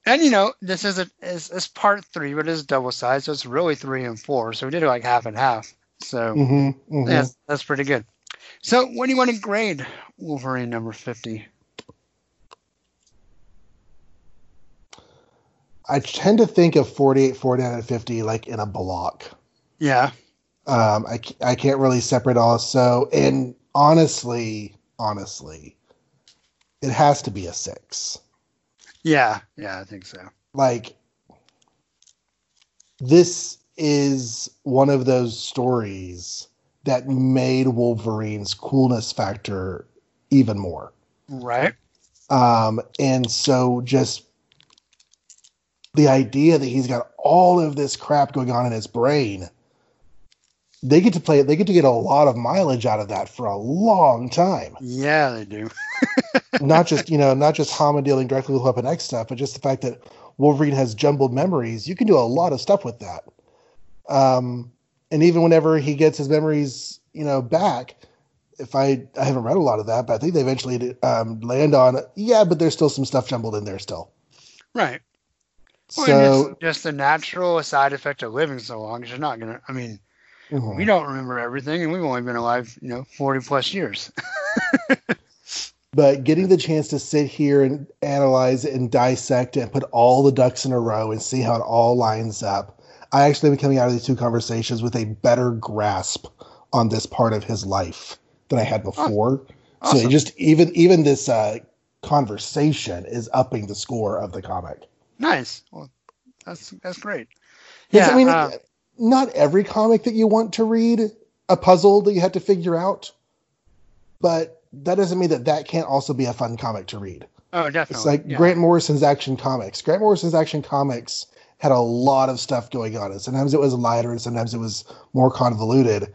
[SPEAKER 1] and you know this is a is, is part three, but it is double sized, so it's really three and four. So we did it like half and half. So
[SPEAKER 2] hmm hmm
[SPEAKER 1] yeah, that's pretty good. So what do you want to grade Wolverine number fifty?
[SPEAKER 2] I tend to think of 48, 49, and 50 like in a block.
[SPEAKER 1] Yeah,
[SPEAKER 2] Um, I can't really separate all. So, and honestly, honestly, it has to be a six.
[SPEAKER 1] yeah, yeah, I think so.
[SPEAKER 2] Like, this is one of those stories that made Wolverine's coolness factor even more.
[SPEAKER 1] Right?
[SPEAKER 2] Um, and so just the idea that he's got all of this crap going on in his brain, they get to play they get to get a lot of mileage out of that for a long time.
[SPEAKER 1] Yeah, they do.
[SPEAKER 2] not just, you know, not just Hama dealing directly with Weapon X stuff, but just the fact that Wolverine has jumbled memories. You can do a lot of stuff with that. Um, and even whenever he gets his memories, you know, back, if I I haven't read a lot of that, but I think they eventually um, land on yeah, but there's still some stuff jumbled in there still.
[SPEAKER 1] Right. Well,
[SPEAKER 2] So
[SPEAKER 1] it's just a natural side effect of living so long. 'cause You're not gonna. I mean,
[SPEAKER 2] mhm.
[SPEAKER 1] we don't remember everything, and we've only been alive, you know, forty plus years.
[SPEAKER 2] but getting the chance to sit here and analyze it and dissect it and put all the ducks in a row and see how it all lines up, I actually am coming out of these two conversations with a better grasp on this part of his life than I had before. So
[SPEAKER 1] Awesome.
[SPEAKER 2] it just even even this uh, conversation is upping the score of the comic.
[SPEAKER 1] Nice. Well, that's that's great.
[SPEAKER 2] Yes,
[SPEAKER 1] Yeah.
[SPEAKER 2] I mean,
[SPEAKER 1] uh,
[SPEAKER 2] not every comic that you want to read a puzzle that you have to figure out, but that doesn't mean that that can't also be a fun comic to read.
[SPEAKER 1] oh, definitely.
[SPEAKER 2] It's like
[SPEAKER 1] yeah.
[SPEAKER 2] Grant Morrison's Action Comics. Grant Morrison's Action Comics had a lot of stuff going on, and sometimes it was lighter, and sometimes it was more convoluted.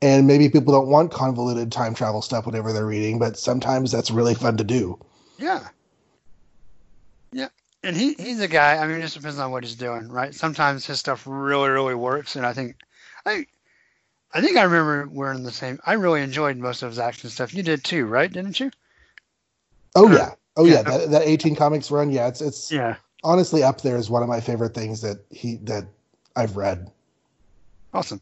[SPEAKER 2] And maybe people don't want convoluted time travel stuff whenever they're reading, but sometimes that's really fun to do.
[SPEAKER 1] Yeah. Yeah. And he, he's a guy, I mean, it just depends on what he's doing, right? Sometimes his stuff really, really works. And I think, I, I think I remember we're in the same, I really enjoyed most of his action stuff. You did too, right? Didn't you?
[SPEAKER 2] Oh
[SPEAKER 1] Uh,
[SPEAKER 2] yeah, oh
[SPEAKER 1] yeah.
[SPEAKER 2] yeah. That, that Action Comics run, yeah, it's it's
[SPEAKER 1] Yeah.
[SPEAKER 2] honestly up there is one of my favorite things that he that I've read.
[SPEAKER 1] Awesome.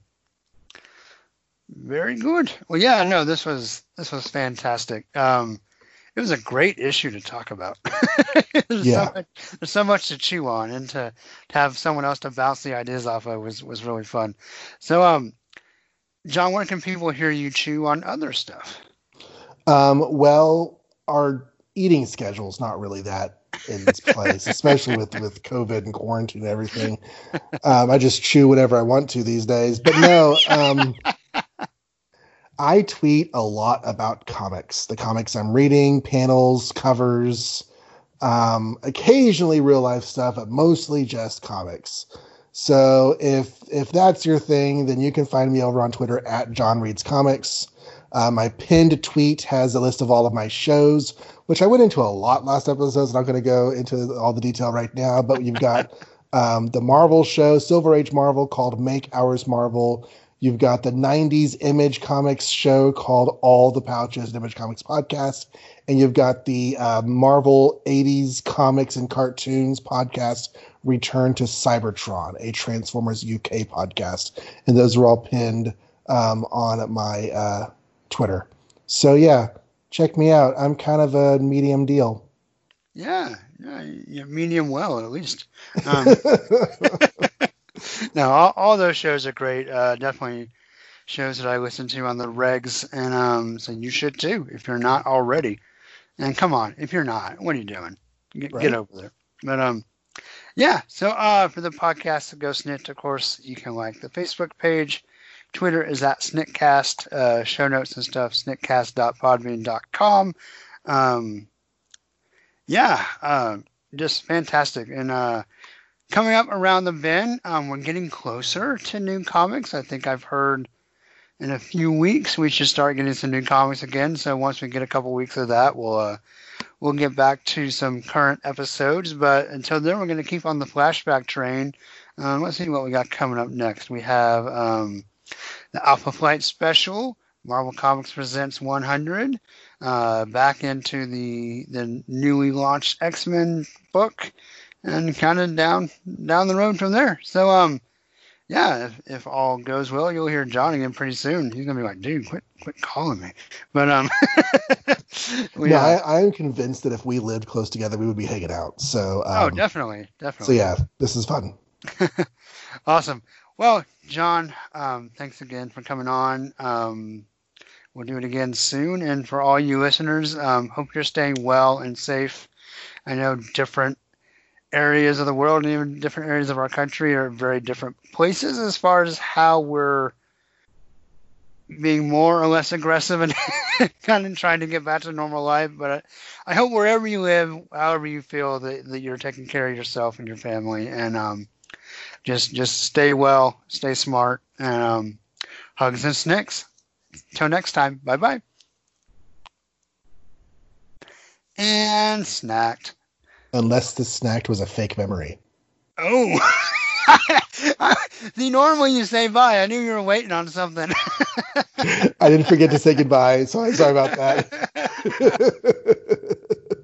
[SPEAKER 1] Very good. Well, yeah, no, this was, this was fantastic. Um, it was a great issue to talk about. there's,
[SPEAKER 2] Yeah.
[SPEAKER 1] so much, there's so much to chew on, and to, to have someone else to bounce the ideas off of was, was really fun. So, um, Jon, where can people hear you chew on other stuff?
[SPEAKER 2] Um, well, our eating schedule's not really that in this place, especially with with COVID and quarantine and everything. Um, I just chew whatever I want to these days. But no, um, I tweet a lot about comics, the comics I'm reading, panels, covers, um, occasionally real life stuff, but mostly just comics. So if if that's your thing, then you can find me over on Twitter at Jon Reads Comics. Uh, my pinned tweet has a list of all of my shows, which I went into a lot last episode, so I'm not going to go into all the detail right now. But you've got um, the Marvel show, Silver Age Marvel, called Make Ours Marvel. You've got the 90s Image Comics show called All the Pouches, Image Comics podcast. And you've got the uh, Marvel 80s Comics and Cartoons podcast, Return to Cybertron, a Transformers UK podcast. And those are all pinned um, on my uh, Twitter. So, yeah, check me out. I'm kind of a medium deal.
[SPEAKER 1] Yeah, yeah, you're medium well at least. Um, no, all, all those shows are great. Uh, definitely shows that I listen to on the regs, and um, so you should too if you're not already. And come on, if you're not, what are you doing? Get,
[SPEAKER 2] Right.
[SPEAKER 1] get over there. But um, yeah. So uh, for the podcast, of Goes SNIKT, of course, you can like the Facebook page. Twitter is at Sniktcast. Uh, show notes and stuff, sniktcast.podbean.com. Um, yeah, uh, just fantastic. And uh, coming up around the bend, um, we're getting closer to new comics. I think I've heard in a few weeks we should start getting some new comics again. So once we get a couple weeks of that, we'll uh, we'll get back to some current episodes. But until then, we're going to keep on the flashback train. Um, let's see what we got coming up next. We have um, the Alpha Flight special. Marvel Comics presents 100. Uh, back into the the newly launched X Men book, and kind of down down the road from there. So um, yeah, if, if all goes well, you'll hear Jon again pretty soon. He's gonna be like, dude, quit quit calling me. But um, we,
[SPEAKER 2] no,
[SPEAKER 1] uh,
[SPEAKER 2] I, I am convinced that if we lived close together, we would be hanging out. So, um,
[SPEAKER 1] oh, definitely, definitely.
[SPEAKER 2] so yeah, this is fun.
[SPEAKER 1] Awesome. Well, Jon, um, thanks again for coming on. Um, we'll do it again soon. And for all you listeners, um, hope you're staying well and safe. I know different areas of the world and even different areas of our country are very different places as far as how we're being more or less aggressive and kind of trying to get back to normal life. But I, hope wherever you live, however you feel, that, that you're taking care of yourself and your family. And um, just just stay well, stay smart, and um, hugs and snicks. Till next time, bye bye. And snacked.
[SPEAKER 2] Unless the snacked was a fake memory.
[SPEAKER 1] Oh. See, normally you say bye. I knew you were waiting on something.
[SPEAKER 2] I didn't forget to say goodbye, so I'm sorry about that.